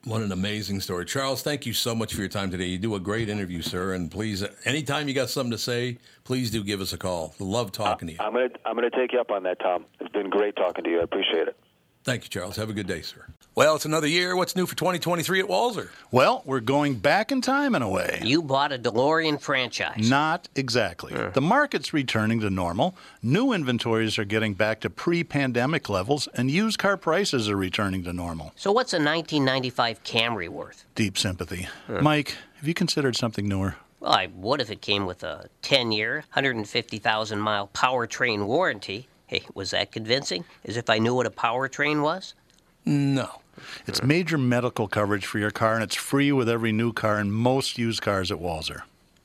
Speaker 1: What an amazing story. Charles, thank you so much for your time today. You do a great interview, sir. And please, anytime you got something to say, please do give us a call. Love talking to you.
Speaker 7: I'm gonna I'm gonna take you up on that, Tom. It's been great talking to you. I appreciate it.
Speaker 1: Thank you, Charles. Have a good day, sir. Well, it's another year. What's new for 2023 at Walser?
Speaker 5: Well, we're going back in time in a way.
Speaker 6: You bought a DeLorean franchise.
Speaker 5: Not exactly. The market's returning to normal. New inventories are getting back to pre pandemic levels, and used car prices are returning to normal.
Speaker 6: So what's a 1995 Camry worth?
Speaker 5: Deep sympathy. Mike, have you considered something newer?
Speaker 6: Well, I would if it came with a 10-year, 150,000 mile powertrain warranty. Hey, was that convincing? As if I knew what a powertrain was?
Speaker 1: No.
Speaker 5: It's major medical coverage for your car, and it's free with every new car and most used cars at Walser.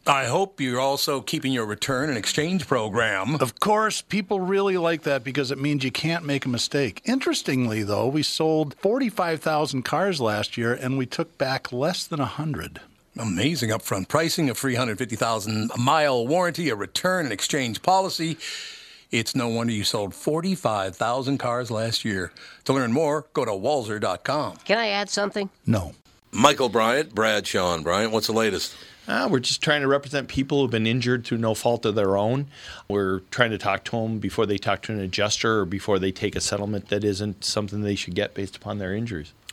Speaker 1: I hope you're also keeping your return and exchange program.
Speaker 5: Of course, people really like that because it means you can't make a mistake. Interestingly, though, we sold 45,000 cars last year and we took back less than 100.
Speaker 1: Amazing upfront pricing, a 350,000 mile warranty, a return and exchange policy. It's no wonder you sold 45,000 cars last year. To learn more, go to walser.com.
Speaker 6: Can I add something?
Speaker 5: No.
Speaker 1: Michael Bryant, Bradshaw and Bryant, what's the latest?
Speaker 8: Uh, we're just trying to represent people who've been injured through no fault of their own. We're trying to talk to them before they talk to an adjuster or before they take a settlement that isn't something they should get based upon their injuries.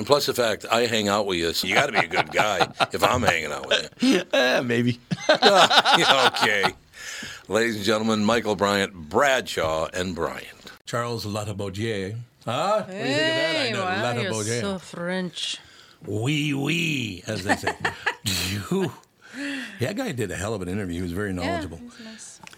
Speaker 1: And plus the fact I hang out with you, so you got to be a good guy if I'm hanging out with you.
Speaker 8: Eh, maybe.
Speaker 1: okay. Ladies and gentlemen, Michael Bryant, Bradshaw, and Bryant. Charles Latibeaudiere. Huh? What do you think of that? I know, Latibeaudiere.
Speaker 3: French.
Speaker 1: Wee wee, as they say. Do you? Yeah, that guy did a hell of an interview. He was very knowledgeable.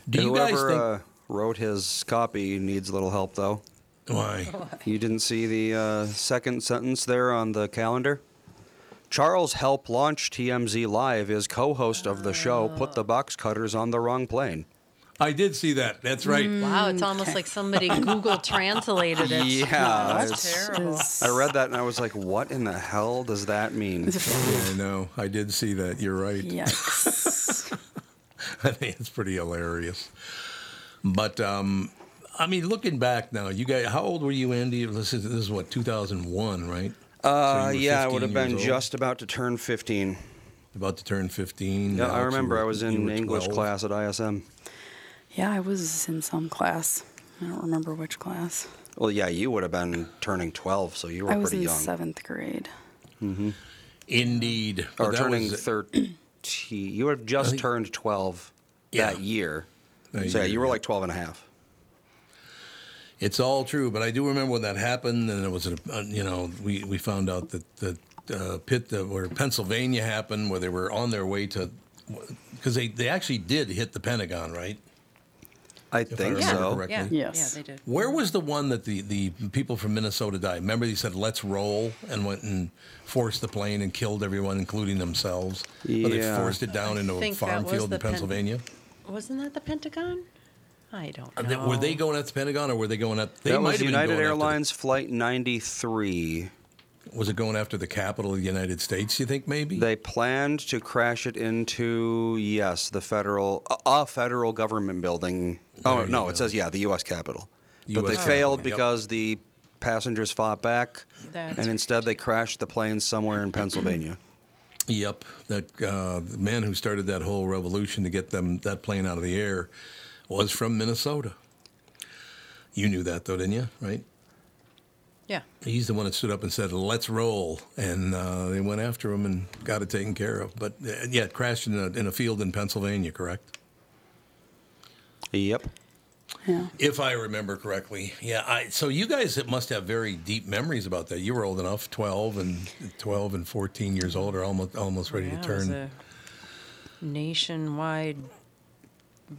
Speaker 1: Do you guys
Speaker 4: Whoever
Speaker 1: think?
Speaker 4: uh, wrote his copy needs a little help, though.
Speaker 1: Why?
Speaker 4: You didn't see the uh, second sentence there on the calendar? Charles Help launch TMZ Live is co-host of the show. Put the box cutters on the wrong plane.
Speaker 1: I did see that. That's right.
Speaker 3: Wow, it's almost like somebody Google translated it.
Speaker 4: Yeah,
Speaker 3: that's
Speaker 4: it's-
Speaker 3: terrible.
Speaker 4: I read that and I was like, "What in the hell does that mean?"
Speaker 1: Yeah, I know. I did see that. You're right.
Speaker 2: Yikes.
Speaker 1: I think it's pretty hilarious. But um, I mean, looking back now, you guys, how old were you, Andy? This is, this is what 2001, right?
Speaker 4: Uh,
Speaker 1: were
Speaker 4: yeah, I would have been
Speaker 1: old?
Speaker 4: just about to turn 15.
Speaker 1: About to turn 15.
Speaker 4: Yeah,
Speaker 1: Alex,
Speaker 4: I remember
Speaker 1: were-
Speaker 4: I was in English
Speaker 1: 12.
Speaker 4: class at ISM.
Speaker 2: Yeah, I was in some class. I don't remember which class.
Speaker 4: Well, yeah, you would have been turning 12, so you were pretty young.
Speaker 2: I was
Speaker 4: pretty
Speaker 2: in
Speaker 4: young.
Speaker 2: seventh grade. Mm-hmm.
Speaker 1: Indeed.
Speaker 4: Or
Speaker 1: But that
Speaker 4: turning
Speaker 1: was-
Speaker 4: 13. You would have just
Speaker 1: think-
Speaker 4: turned 12
Speaker 1: Yeah.
Speaker 4: that year.
Speaker 1: That
Speaker 4: so yeah, you were
Speaker 1: yeah.
Speaker 4: like 12 and a half.
Speaker 1: It's all true, but I do remember when that happened, and it was, a, uh, you know, we, we found out that the uh, pit that where Pennsylvania happened, where they were on their way to, because they, they actually did hit the Pentagon, right?
Speaker 4: I
Speaker 1: I
Speaker 4: think
Speaker 1: remember
Speaker 4: so.
Speaker 1: correctly.
Speaker 3: Yeah,
Speaker 2: Yes.
Speaker 3: yeah, they did.
Speaker 1: Where was the one that the, the people from Minnesota died? Remember, they said, let's roll, and went and forced the plane and killed everyone, including themselves. But they forced it down into a farm field
Speaker 3: the
Speaker 1: in
Speaker 3: Pen-
Speaker 1: Pennsylvania.
Speaker 3: Wasn't that the Pentagon? I don't know.
Speaker 1: they- Were they going at the Pentagon, or were they going at? They
Speaker 4: that
Speaker 1: might
Speaker 4: was
Speaker 1: have
Speaker 4: United
Speaker 1: going after the-
Speaker 4: Airlines Flight 93.
Speaker 1: was it going after the capital of the United States? You think maybe?
Speaker 4: They planned to crash it into yes, the federal a- a federal government building. Oh
Speaker 1: There you
Speaker 4: no,
Speaker 1: go.
Speaker 4: it says yeah, the U.S. Capitol. But they
Speaker 1: US
Speaker 4: failed
Speaker 1: Capitol, yep.
Speaker 4: because the passengers fought back,
Speaker 3: That's
Speaker 4: and instead they crashed the plane somewhere in Pennsylvania.
Speaker 1: Yep, that uh, the man who started that whole revolution to get them that plane out of the air was from Minnesota. You knew that though, didn't you? Right?
Speaker 3: Yeah.
Speaker 1: He's the one that stood up and said, "Let's roll," and uh, they went after him and got it taken care of. But uh, yeah, it crashed in a, in a field in Pennsylvania, correct?
Speaker 4: Yep.
Speaker 2: Yeah.
Speaker 1: If I remember correctly, yeah. I, so you guys must have very deep memories about that. You were old enough, twelve and twelve and fourteen years old, or almost almost ready
Speaker 3: Yeah,
Speaker 1: to
Speaker 3: it was
Speaker 1: turn.
Speaker 3: a nationwide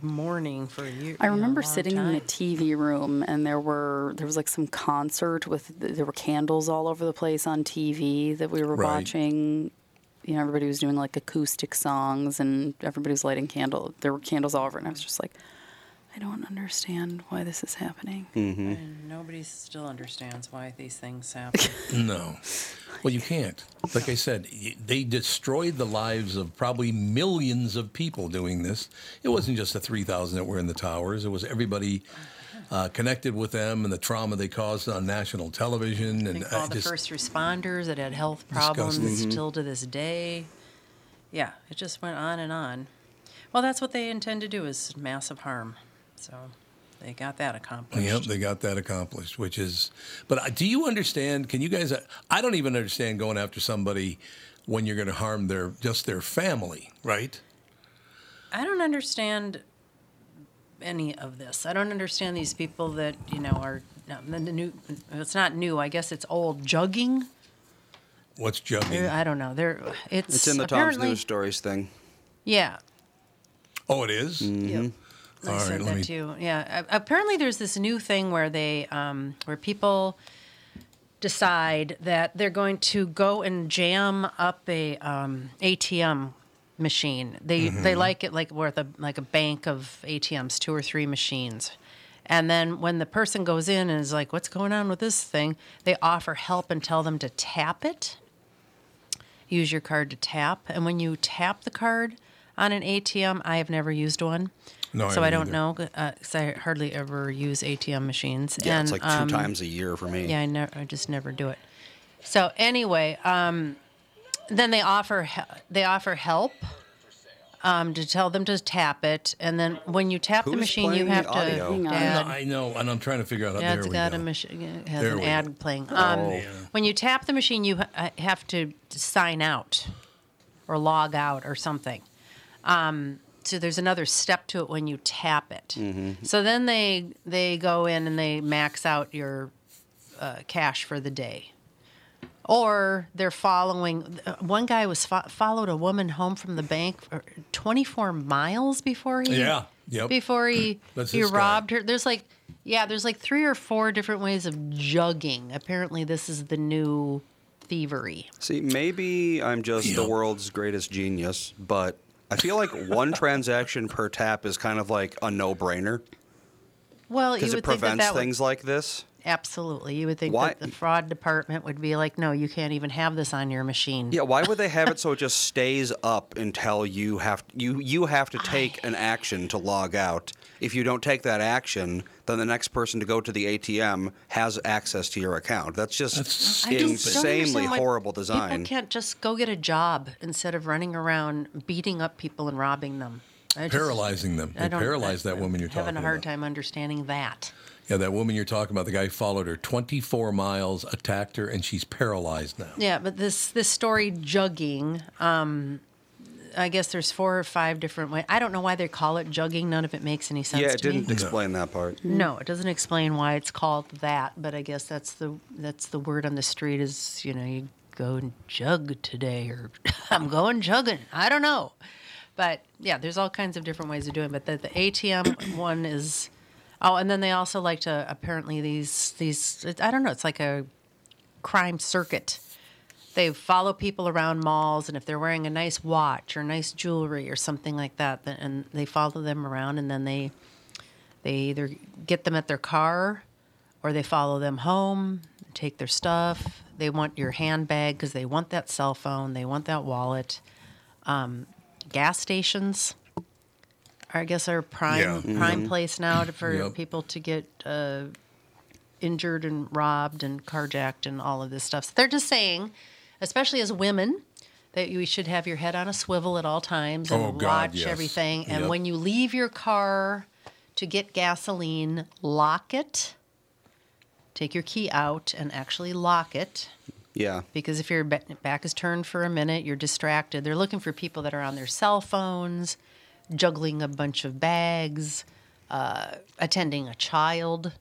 Speaker 3: mourning for a year.
Speaker 2: I
Speaker 3: you know, a
Speaker 2: remember
Speaker 3: long
Speaker 2: sitting in the. TV room and there were there was like some concert with there were candles all over the place on TV that we were
Speaker 1: Right.
Speaker 2: watching. You know, everybody was doing like acoustic songs and everybody was lighting candle. There were candles all over, and I was just like, I don't understand why this is happening.
Speaker 3: And nobody still understands why these things happen.
Speaker 1: No. Well, you can't. Like I said, they destroyed the lives of probably millions of people doing this. It wasn't just the 3,000 that were in the towers, it was everybody uh, connected with them and the trauma they caused on national television. And
Speaker 3: think
Speaker 1: uh,
Speaker 3: all the first responders that had health problems
Speaker 1: Mhm.
Speaker 3: still to this day. Yeah, it just went on and on. Well, that's what they intend to do is massive harm. So they got that accomplished.
Speaker 1: Yep, they got that accomplished, which is. But uh, do you understand? Can you guys? uh, I don't even understand going after somebody when you're going to harm their just their family, right?
Speaker 3: I don't understand any of this. I don't understand these people that you know are the new. It's not new. I guess it's old. Jugging.
Speaker 1: What's jugging?
Speaker 3: I don't know. They're it's
Speaker 4: It's in the Tom's
Speaker 3: apparently-
Speaker 4: News Stories thing.
Speaker 3: Yeah.
Speaker 1: Oh, it is?
Speaker 3: Yep. I
Speaker 1: All right,
Speaker 3: said
Speaker 1: let
Speaker 3: that
Speaker 1: me-
Speaker 3: too. Yeah. Apparently, there's this new thing where they, um, where people decide that they're going to go and jam up a um, ATM machine. They
Speaker 1: Mm-hmm.
Speaker 3: they like it like worth a like a bank of ATMs, two or three machines. And then when the person goes in and is like, "What's going on with this thing?" They offer help and tell them to tap it. Use your card to tap, and when you tap the card on an ATM, I have never used one.
Speaker 1: No,
Speaker 3: so I
Speaker 1: haven't
Speaker 3: don't know because I hardly ever use ATM machines.
Speaker 4: Yeah,
Speaker 3: and,
Speaker 4: it's like two
Speaker 3: um,
Speaker 4: times a year for me.
Speaker 3: Yeah, I never, I just never do it. So anyway, um, then they offer he- they offer help um, to tell them to tap it, and then when you tap the machine, you
Speaker 4: playing the
Speaker 3: have to.
Speaker 4: audio?
Speaker 2: Hang on.
Speaker 3: Dad,
Speaker 1: No, I know, and I'm trying to figure out.
Speaker 3: Dad's
Speaker 1: there we
Speaker 3: got
Speaker 1: go.
Speaker 3: a machine. Has
Speaker 1: There
Speaker 3: an
Speaker 1: we
Speaker 3: ad
Speaker 1: go. Oh.
Speaker 3: playing. Um, When you tap the machine, you ha- have to sign out or log out or something. Um, so there's another step to it when you tap it.
Speaker 1: Mm-hmm.
Speaker 3: So then they they go in and they max out your uh, cash for the day. Or they're following. uh, One guy was fo- followed a woman home from the bank for 24 miles before he
Speaker 1: Yeah. Yep.
Speaker 3: before he he
Speaker 1: this guy.
Speaker 3: robbed her. There's like yeah, there's like three or four different ways of jugging. Apparently, this is the new thievery.
Speaker 4: See, maybe I'm just
Speaker 1: Yeah.
Speaker 4: the world's greatest genius, but I feel like one transaction per tap is kind of like a no-brainer
Speaker 3: Well,
Speaker 4: because it
Speaker 3: think that
Speaker 4: prevents
Speaker 3: that would
Speaker 4: things like this.
Speaker 3: Absolutely. You would think
Speaker 4: Why-
Speaker 3: that the fraud department would be like, no, you can't even have this on your machine.
Speaker 4: Yeah, why would they have it so it just stays up until you have you you have to take an action to log out? If you don't take that action, then the next person to go to the ATM has access to your account. That's just
Speaker 1: That's
Speaker 3: I just don't
Speaker 4: insanely
Speaker 3: why
Speaker 4: horrible design.
Speaker 3: People can't just go get a job instead of running around beating up people and robbing them. I just-
Speaker 1: Paralyzing them.
Speaker 3: I
Speaker 1: They
Speaker 3: don't-
Speaker 1: paralyzed that
Speaker 3: I'm
Speaker 1: woman you're
Speaker 3: having
Speaker 1: talking
Speaker 3: a hard
Speaker 1: about.
Speaker 3: time understanding that.
Speaker 1: Yeah, that woman you're talking about. The guy followed her 24 miles, attacked her, and she's paralyzed now.
Speaker 3: Yeah, but this this story jugging, um, I guess there's four or five different ways. I don't know why they call it jugging. None of it makes any sense
Speaker 4: Yeah,
Speaker 3: to
Speaker 4: it didn't
Speaker 3: me.
Speaker 4: explain that part.
Speaker 3: No, it doesn't explain why it's called that, but I guess that's the that's the word on the street is, you know, you go and jug today or I'm going jugging. I don't know. But yeah, there's all kinds of different ways of doing it. But the, the ATM one is oh, and then they also like to apparently these these I don't know, it's like a crime circuit. They follow people around malls, and if they're wearing a nice watch or nice jewelry or something like that, then, and they follow them around, and then they they either get them at their car or they follow them home, take their stuff. They want your handbag because they want that cell phone, they want that wallet. Um, gas stations, I guess, our prime
Speaker 1: Yeah.
Speaker 3: prime place now to, for
Speaker 1: Yep.
Speaker 3: people to get uh, injured and robbed and carjacked and all of this stuff. So they're just saying, especially as women, that you should have your head on a swivel at all times and
Speaker 1: Oh, God,
Speaker 3: watch
Speaker 1: yes.
Speaker 3: everything. And
Speaker 1: Yep.
Speaker 3: when you leave your car to get gasoline, lock it. Take your key out and actually lock it.
Speaker 4: Yeah.
Speaker 3: Because if your back is turned for a minute, you're distracted. They're looking for people that are on their cell phones, juggling a bunch of bags, uh, attending a child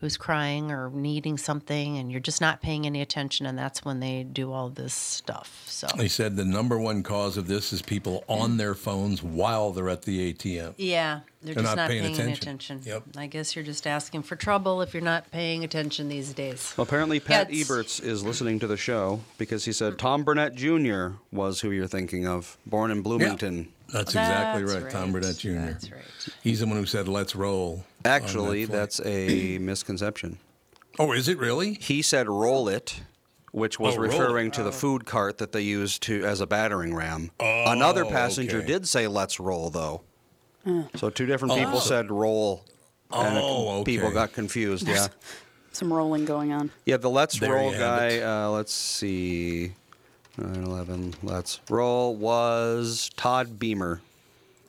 Speaker 3: who's crying or needing something, and you're just not paying any attention. And that's when they do all this stuff. So,
Speaker 1: They said the number one cause of this is people on their phones while they're at the ATM.
Speaker 3: yeah, they're,
Speaker 1: They're
Speaker 3: just
Speaker 1: not
Speaker 3: not,
Speaker 1: paying
Speaker 3: paying,
Speaker 1: attention.
Speaker 3: attention.
Speaker 1: Yep.
Speaker 3: I guess you're just asking for trouble if you're not paying attention these days.
Speaker 4: Well, apparently Pat
Speaker 3: it's-
Speaker 4: Eberts is listening to the show because he said Tom Burnett Jr. was who you're thinking of, born in Bloomington.
Speaker 1: That's exactly
Speaker 3: That's
Speaker 1: right, Tom Burnett Jr.
Speaker 3: That's right.
Speaker 1: He's the one who said, let's roll.
Speaker 4: Actually,
Speaker 1: that
Speaker 4: that's a misconception.
Speaker 1: Oh, is it really?
Speaker 4: He said roll it, which was
Speaker 1: Oh,
Speaker 4: referring to the food cart that they used to as a battering ram. Another
Speaker 1: Oh,
Speaker 4: passenger
Speaker 1: okay.
Speaker 4: did say let's roll though. So two different people
Speaker 1: Oh.
Speaker 4: said roll. And it-
Speaker 1: Oh,
Speaker 4: people got confused. Yeah.
Speaker 2: Some rolling going on.
Speaker 4: Yeah, the Let's
Speaker 1: There
Speaker 4: Roll guy, uh, let's see. 9 11, Let's Roll was Todd Beamer.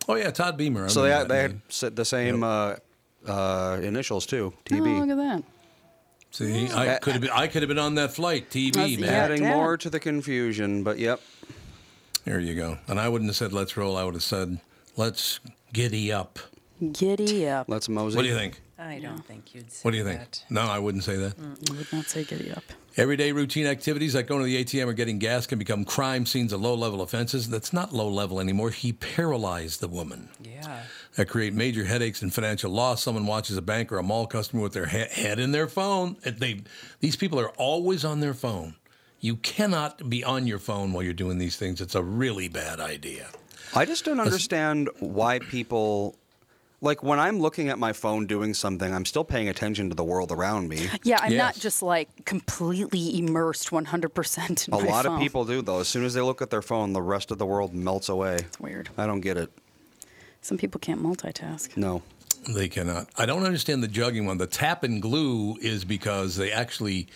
Speaker 1: Oh, yeah, Todd Beamer. I
Speaker 4: So they, had- they
Speaker 1: name.
Speaker 4: had said the same uh, uh, initials too,
Speaker 2: Oh, look
Speaker 4: TB.
Speaker 2: at that.
Speaker 1: See, I could have been, I could have been on that flight, TB,
Speaker 2: That's-
Speaker 1: man.
Speaker 2: yeah.
Speaker 4: Adding
Speaker 2: Dad.
Speaker 4: more to the confusion, but yep.
Speaker 1: There you go. And I wouldn't have said let's roll. I would have said let's giddy up.
Speaker 2: Giddy up.
Speaker 4: Let's mosey.
Speaker 1: What do you think?
Speaker 3: I don't think you'd say
Speaker 1: What do you think?
Speaker 3: that.
Speaker 1: No, I wouldn't say that.
Speaker 2: You would not say giddy up.
Speaker 1: Everyday routine activities like going to the ATM or getting gas can become crime scenes of low level offenses. That's not low level anymore. He paralyzed the woman.
Speaker 3: Yeah.
Speaker 1: That create major headaches and financial loss. Someone watches a bank or a mall customer with their head in their phone. They, these people are always on their phone. You cannot be on your phone while you're doing these things. It's a really bad idea.
Speaker 4: I just don't understand why people. Like when I'm looking at my phone doing something, I'm still paying attention to the world around me.
Speaker 2: Yeah, I'm not just like completely immersed 100% in
Speaker 4: A
Speaker 2: my
Speaker 4: lot
Speaker 2: phone.
Speaker 4: of people do though. As soon as they look at their phone, the rest of the world melts away.
Speaker 2: It's weird.
Speaker 4: I don't get it.
Speaker 2: Some people can't multitask.
Speaker 4: No.
Speaker 1: They cannot. I don't understand the jugging one. The tap and glue is because they actually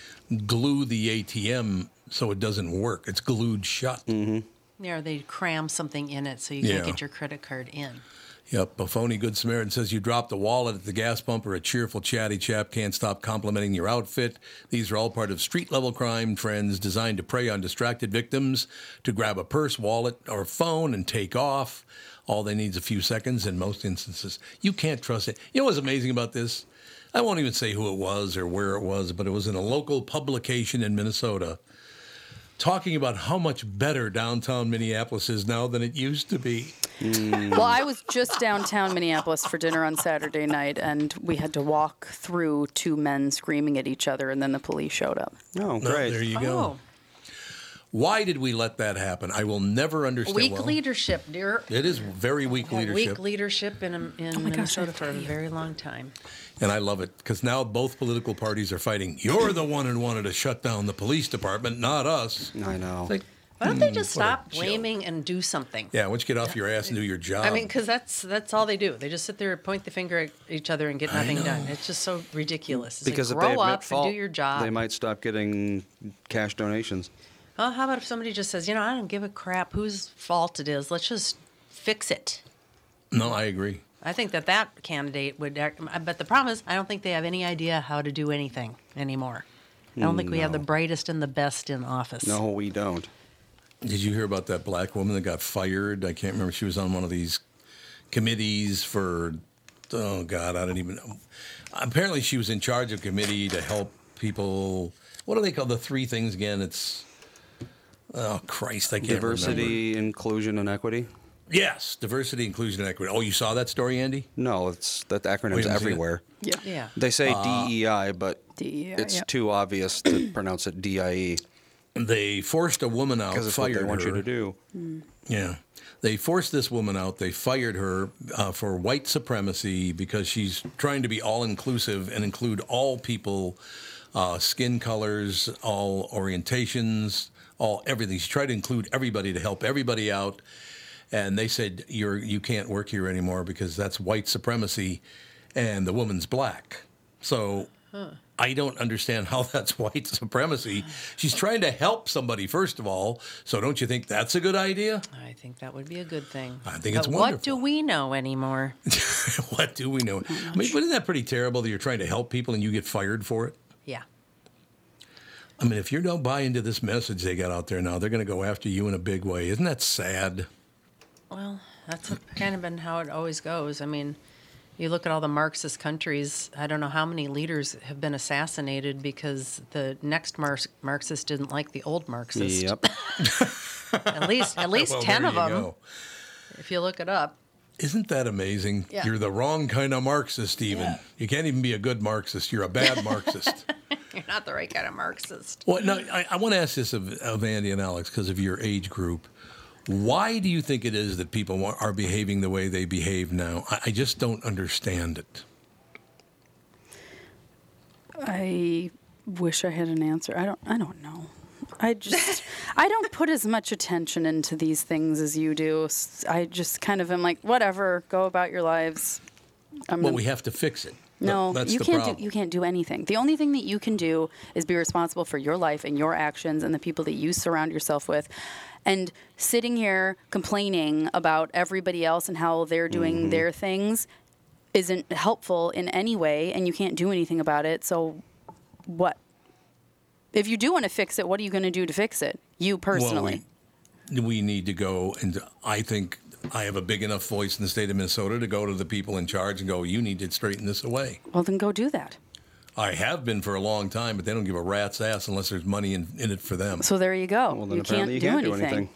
Speaker 1: glue the ATM so it doesn't work. It's glued shut. Mm-hmm.
Speaker 3: Yeah, or they cram something in it so you can't get your credit card in.
Speaker 1: Yep. A phony Good Samaritan says you dropped a wallet at the gas pump or a cheerful, chatty chap can't stop complimenting your outfit. These are all part of street level crime trends designed to prey on distracted victims to grab a purse, wallet, or phone and take off. All they need is a few seconds in most instances. You can't trust it. You know what's amazing about this? I won't even say who it was or where it was, but it was in a local publication in Minnesota talking about how much better downtown Minneapolis is now than it used to be. Mm.
Speaker 2: Well, I was just downtown Minneapolis for dinner on Saturday night, and we had to walk through two men screaming at each other, and then the police showed up.
Speaker 4: Oh,
Speaker 1: No,
Speaker 4: great.
Speaker 1: there you go.
Speaker 3: Oh,
Speaker 1: Why did we let that happen? I will never understand.
Speaker 3: weak
Speaker 1: well,
Speaker 3: leadership, dear.
Speaker 1: It is very weak leadership,
Speaker 3: Weak leadership in, in
Speaker 2: Oh my gosh,
Speaker 3: Minnesota for a very long time.
Speaker 1: And I love it because now both political parties are fighting. You're the one who wanted to shut down the police department, not us.
Speaker 4: I know.
Speaker 1: Like,
Speaker 3: Why don't they just
Speaker 1: Hmm, what
Speaker 3: stop
Speaker 1: joke.
Speaker 3: blaming and do something?
Speaker 1: yeah, why don't you get off your ass and do your job?
Speaker 3: I mean, because that's that's all they do. They just sit there, point the finger at each other, and get nothing done. It's just so ridiculous. It's like,
Speaker 4: because if
Speaker 3: grow
Speaker 4: they admit
Speaker 3: up
Speaker 4: fault,
Speaker 3: and do your job.
Speaker 4: they might stop getting cash donations.
Speaker 3: Oh, how about if somebody just says, you know, I don't give a crap whose fault it is. Let's just fix it.
Speaker 1: No, I agree.
Speaker 3: I think that that candidate would, but the problem is, I don't think they have any idea how to do anything anymore. I don't think we have the brightest and the best in office.
Speaker 4: No, we don't.
Speaker 1: Did you hear about that black woman that got fired? I can't remember. She was on one of these committees for, oh God, I don't even know. Apparently, she was in charge of a committee to help people. What do they call the three things again? It's, oh Christ, I can't remember.
Speaker 4: Diversity, inclusion, and equity.
Speaker 1: Yes, diversity, inclusion, and equity. Oh, you saw that story, Andy?
Speaker 4: No, it's that
Speaker 1: you
Speaker 4: acronym's
Speaker 1: haven't seen it?
Speaker 4: everywhere.
Speaker 2: Yeah.
Speaker 3: Yeah.
Speaker 4: They say DEI, but
Speaker 2: DEI,
Speaker 4: it's
Speaker 2: yep.
Speaker 4: too obvious to pronounce it DIE
Speaker 1: They forced a woman out,
Speaker 4: because it's what they want
Speaker 1: her.
Speaker 4: you to do.
Speaker 1: Yeah. They forced this woman out. They fired her uh, for white supremacy because she's trying to be all inclusive and include all people, uh, skin colors, all orientations, all everything. She tried to include everybody to help everybody out. And they said, You're, you can't work here anymore because that's white supremacy and the woman's black. So I don't understand how that's white supremacy. She's trying to help somebody, first of all. So don't you think that's a good idea?
Speaker 3: I think that would be a good thing.
Speaker 1: I think it's
Speaker 3: but what do we know anymore?
Speaker 1: what do we know? I mean, isn't that pretty terrible that you're trying to help people and you get fired for it?
Speaker 3: Yeah.
Speaker 1: I mean, if you don't buy into this message they got out there now, they're going to go after you in a big way. Isn't that sad?
Speaker 3: Well, that's kind of been how it always goes. I mean, you look at all the Marxist countries, I don't know how many leaders have been assassinated because the next Marx- Marxist didn't like the old Marxist.
Speaker 4: Yep.
Speaker 3: At least at least
Speaker 1: Well,
Speaker 3: 10 of them
Speaker 1: go.
Speaker 3: if you look it up.
Speaker 1: Isn't that amazing?
Speaker 3: Yeah.
Speaker 1: You're the wrong kind of Marxist, even.
Speaker 3: Yeah.
Speaker 1: You can't even be a good Marxist. You're a bad Marxist.
Speaker 3: You're not the right kind of Marxist.
Speaker 1: Well, no, I, I want to ask this of, of Andy and Alex because of your age group. Why do you think it is that people are behaving the way they behave now? I, just don't understand it.
Speaker 2: I wish I had an answer. I don't. I don't know. I just. I don't put as much attention into these things as you do. I just kind of am like, whatever. Go about your lives. I'm
Speaker 1: Well,
Speaker 2: gonna-
Speaker 1: we have to fix it.
Speaker 2: No, you can't
Speaker 1: problem.
Speaker 2: do you can't do anything. The only thing that you can do is be responsible for your life and your actions and the people that you surround yourself with. And sitting here complaining about everybody else and how they're doing
Speaker 1: Mm-hmm.
Speaker 2: their things isn't helpful in any way and you can't do anything about it. So what? If you do want to fix it, what are you going to do to fix it? You personally.
Speaker 1: Well, we, we need to go, and I think I have a big enough voice in the state of Minnesota to go to the people in charge and go, you need to straighten this away.
Speaker 2: well, then go do that.
Speaker 1: I have been for a long time, but they don't give a rat's ass unless there's money in, in it for them.
Speaker 2: So there you go.
Speaker 4: Well, then
Speaker 2: you can't,
Speaker 4: apparently you
Speaker 2: do,
Speaker 4: can't
Speaker 2: anything.
Speaker 4: do anything.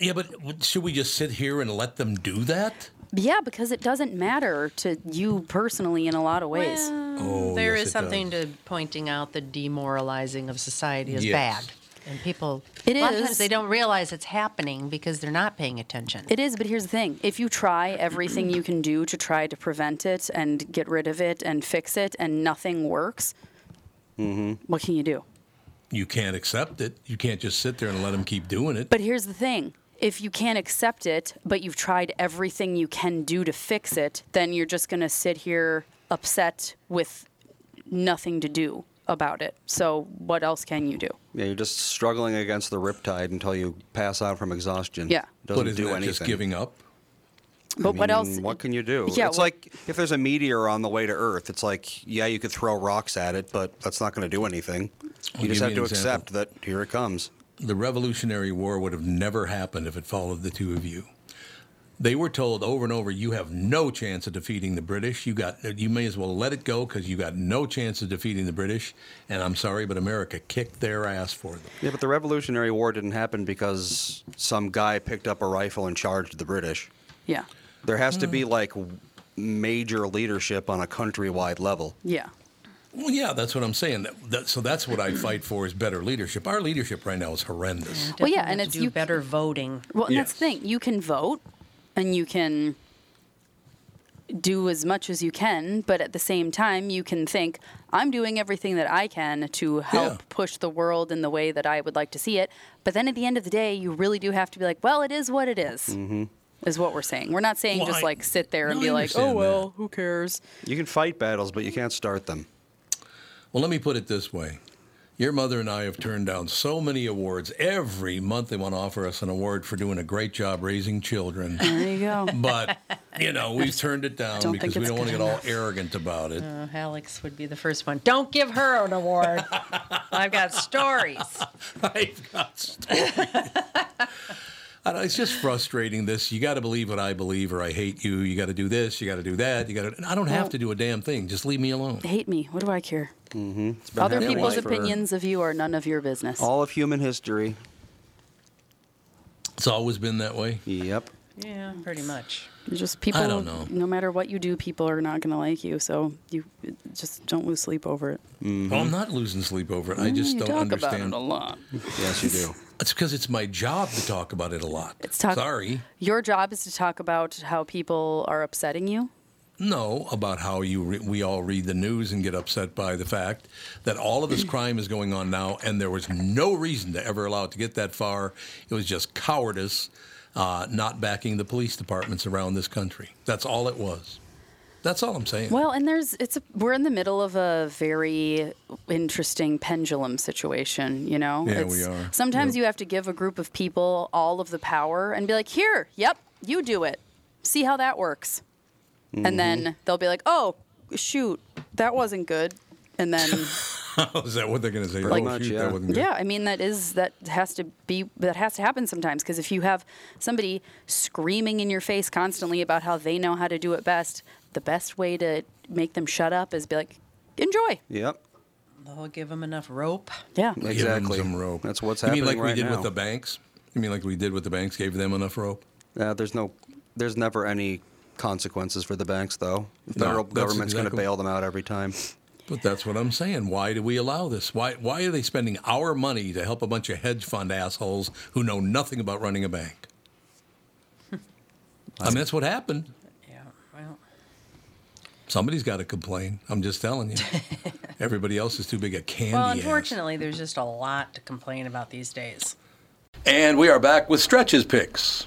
Speaker 1: Yeah, but should we just sit here and let them do that?
Speaker 2: Yeah, because it doesn't matter to you personally in a lot of ways.
Speaker 1: Oh,
Speaker 3: There
Speaker 1: yes,
Speaker 3: is
Speaker 1: it
Speaker 3: something
Speaker 1: does.
Speaker 3: to pointing out the demoralizing of society is
Speaker 1: Yes.
Speaker 3: bad. And people,
Speaker 2: It
Speaker 3: a lot of times they don't realize it's happening because they're not paying attention.
Speaker 2: It is, but here's the thing. If you try everything you can do to try to prevent it and get rid of it and fix it and nothing works, mm-hmm. what can you do?
Speaker 1: You can't accept it. You can't just sit there and let them keep doing it.
Speaker 2: But here's the thing. If you can't accept it, but you've tried everything you can do to fix it, then you're just going to sit here upset with nothing to do about it. So what else can you do?
Speaker 4: Yeah, you're just struggling against the riptide until you pass out from exhaustion.
Speaker 2: Yeah.
Speaker 4: Doesn't
Speaker 1: but isn't
Speaker 4: do
Speaker 1: that
Speaker 4: anything.
Speaker 1: just giving up?
Speaker 2: But what
Speaker 4: I
Speaker 2: else?
Speaker 4: mean, What can you do?
Speaker 2: Yeah,
Speaker 4: it's
Speaker 2: what-
Speaker 4: like if there's a meteor on the way to Earth, it's like, yeah, you could throw rocks at it, but that's not going to do anything.
Speaker 1: I'll
Speaker 4: You just have to
Speaker 1: example.
Speaker 4: accept that here it comes.
Speaker 1: The Revolutionary War would have never happened if it followed the two of you. They were told over and over, you have no chance of defeating the British. You got, you may as well let it go because you got no chance of defeating the British. And I'm sorry, but America kicked their ass for them.
Speaker 4: Yeah, but the Revolutionary War didn't happen because some guy picked up a rifle and charged the British.
Speaker 2: yeah.
Speaker 4: There has to be mm. like major leadership on a countrywide level.
Speaker 2: Yeah.
Speaker 1: Well, yeah, that's what I'm saying. That, that, so that's what I fight for is better leadership. Our leadership right now is horrendous.
Speaker 2: Well, yeah, and it's
Speaker 3: do
Speaker 2: you-
Speaker 3: better voting.
Speaker 2: Well, and that's the thing. You can vote and you can do as much as you can, but at the same time, you can think, I'm doing everything that I can to help
Speaker 1: Yeah.
Speaker 2: push the world in the way that I would like to see it. But then at the end of the day, you really do have to be like, well, it is what it is, mm-hmm. is what we're saying. We're not saying
Speaker 1: Well,
Speaker 2: just
Speaker 1: I-
Speaker 2: like sit there and
Speaker 1: no,
Speaker 2: be like, oh, well,
Speaker 1: that.
Speaker 2: who cares?
Speaker 4: You can fight battles, but you can't start them.
Speaker 1: Well, let me put it this way. Your mother and I have turned down so many awards. Every month they want to offer us an award for doing a great job raising children.
Speaker 2: There you go.
Speaker 1: But, you know, we've turned it down because we don't want to
Speaker 2: good
Speaker 1: get all arrogant about it.
Speaker 3: Uh, Alex would be the first one. Don't give her an award. I've got stories.
Speaker 1: I've got stories. I know, it's just frustrating. This you got to believe what I believe, or I hate you. You got to do this. You got to do that. You got to. I don't have to do a damn thing. Just leave me alone.
Speaker 2: Hate me. What do I care? Mm-hmm.
Speaker 4: Been
Speaker 2: Other people's opinions of you are none of your business.
Speaker 4: All of human history.
Speaker 1: It's always been that way.
Speaker 4: Yep.
Speaker 3: Yeah, pretty much.
Speaker 2: Just people.
Speaker 1: I don't know.
Speaker 2: No matter what you do, people are not going to like you. So you just don't lose sleep over it. Mm-hmm.
Speaker 1: Well, I'm not losing sleep over it. I mm, just
Speaker 2: you
Speaker 1: don't
Speaker 2: talk
Speaker 1: understand.
Speaker 2: about it a lot.
Speaker 4: Yes, you do.
Speaker 1: It's because it's my job to talk about it a lot.
Speaker 2: It's talk-
Speaker 1: Sorry.
Speaker 2: Your job is to talk about how people are upsetting you.
Speaker 1: No, about how you re- we all read the news and get upset by the fact that all of this crime is going on now, and there was no reason to ever allow it to get that far. It was just cowardice, uh, not backing the police departments around this country. That's all it was. That's all I'm saying.
Speaker 2: Well, and there's it's a, we're in the middle of a very interesting pendulum situation, you know.
Speaker 1: Yeah,
Speaker 2: it's,
Speaker 1: we are.
Speaker 2: Sometimes
Speaker 1: Yep.
Speaker 2: you have to give a group of people all of the power and be like, "Here, yep, you do it. See how that works."
Speaker 1: Mm-hmm.
Speaker 2: And then they'll be like, "Oh, shoot, that wasn't good." And then
Speaker 1: is that what they're going to say?
Speaker 4: Pretty
Speaker 1: oh,
Speaker 4: much,
Speaker 1: shoot,
Speaker 4: yeah.
Speaker 1: that wasn't good.
Speaker 2: Yeah, I mean that is that has to be that has to happen sometimes because if you have somebody screaming in your face constantly about how they know how to do it best, the best way to make them shut up is be like, enjoy.
Speaker 4: Yep.
Speaker 3: They'll give them enough rope.
Speaker 2: Yeah.
Speaker 1: Give 'em
Speaker 4: Exactly.
Speaker 1: some rope.
Speaker 4: That's what's happening.
Speaker 1: you mean like
Speaker 4: right
Speaker 1: we did
Speaker 4: now.
Speaker 1: with the banks? You mean like we did with the banks? Gave them enough rope?
Speaker 4: Uh, there's no, there's never any consequences for the banks, though. The
Speaker 1: No,
Speaker 4: federal
Speaker 1: that's
Speaker 4: government's going to bail them out every time.
Speaker 1: But that's what I'm saying. Why do we allow this? Why why are they spending our money to help a bunch of hedge fund assholes who know nothing about running a bank? I mean, that's what happened.
Speaker 3: Yeah. Well,
Speaker 1: Somebody's got to complain. I'm just telling you. Everybody else is too big a candy
Speaker 3: well,
Speaker 1: ass.
Speaker 3: unfortunately, there's just a lot to complain about these days.
Speaker 1: And we are back with stretches picks.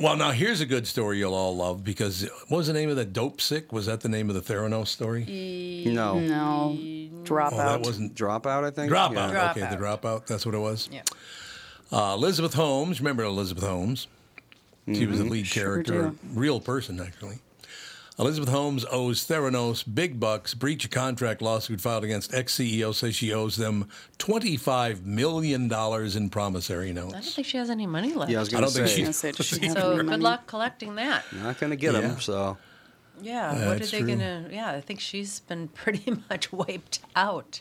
Speaker 1: Well, now here's a good story you'll all love because what was the name of the Dopesick? Was that the name of the Theranos story?
Speaker 4: No.
Speaker 2: No. dropout.
Speaker 1: Oh, that wasn't
Speaker 4: Dropout, I think.
Speaker 1: Dropout.
Speaker 4: Yeah.
Speaker 1: Okay, the dropout. That's what it was.
Speaker 3: Yeah.
Speaker 1: Uh, Elizabeth Holmes. Remember Elizabeth Holmes? She was the lead
Speaker 2: Sure
Speaker 1: character, a
Speaker 2: do.
Speaker 1: real person actually. Elizabeth Holmes owes Theranos big bucks. Breach of contract lawsuit filed against ex CEO says she owes them twenty-five million dollars in promissory notes.
Speaker 3: I don't think she has any money left.
Speaker 4: Yeah, I was
Speaker 1: I
Speaker 4: going
Speaker 1: don't
Speaker 4: to
Speaker 1: think she-
Speaker 2: I said, does she
Speaker 3: so good
Speaker 2: money?
Speaker 3: luck collecting that.
Speaker 4: Not going to get
Speaker 1: Yeah.
Speaker 4: them, so.
Speaker 3: Yeah. what
Speaker 1: That's
Speaker 3: are they
Speaker 1: true.
Speaker 3: gonna? Yeah, I think she's been pretty much wiped out.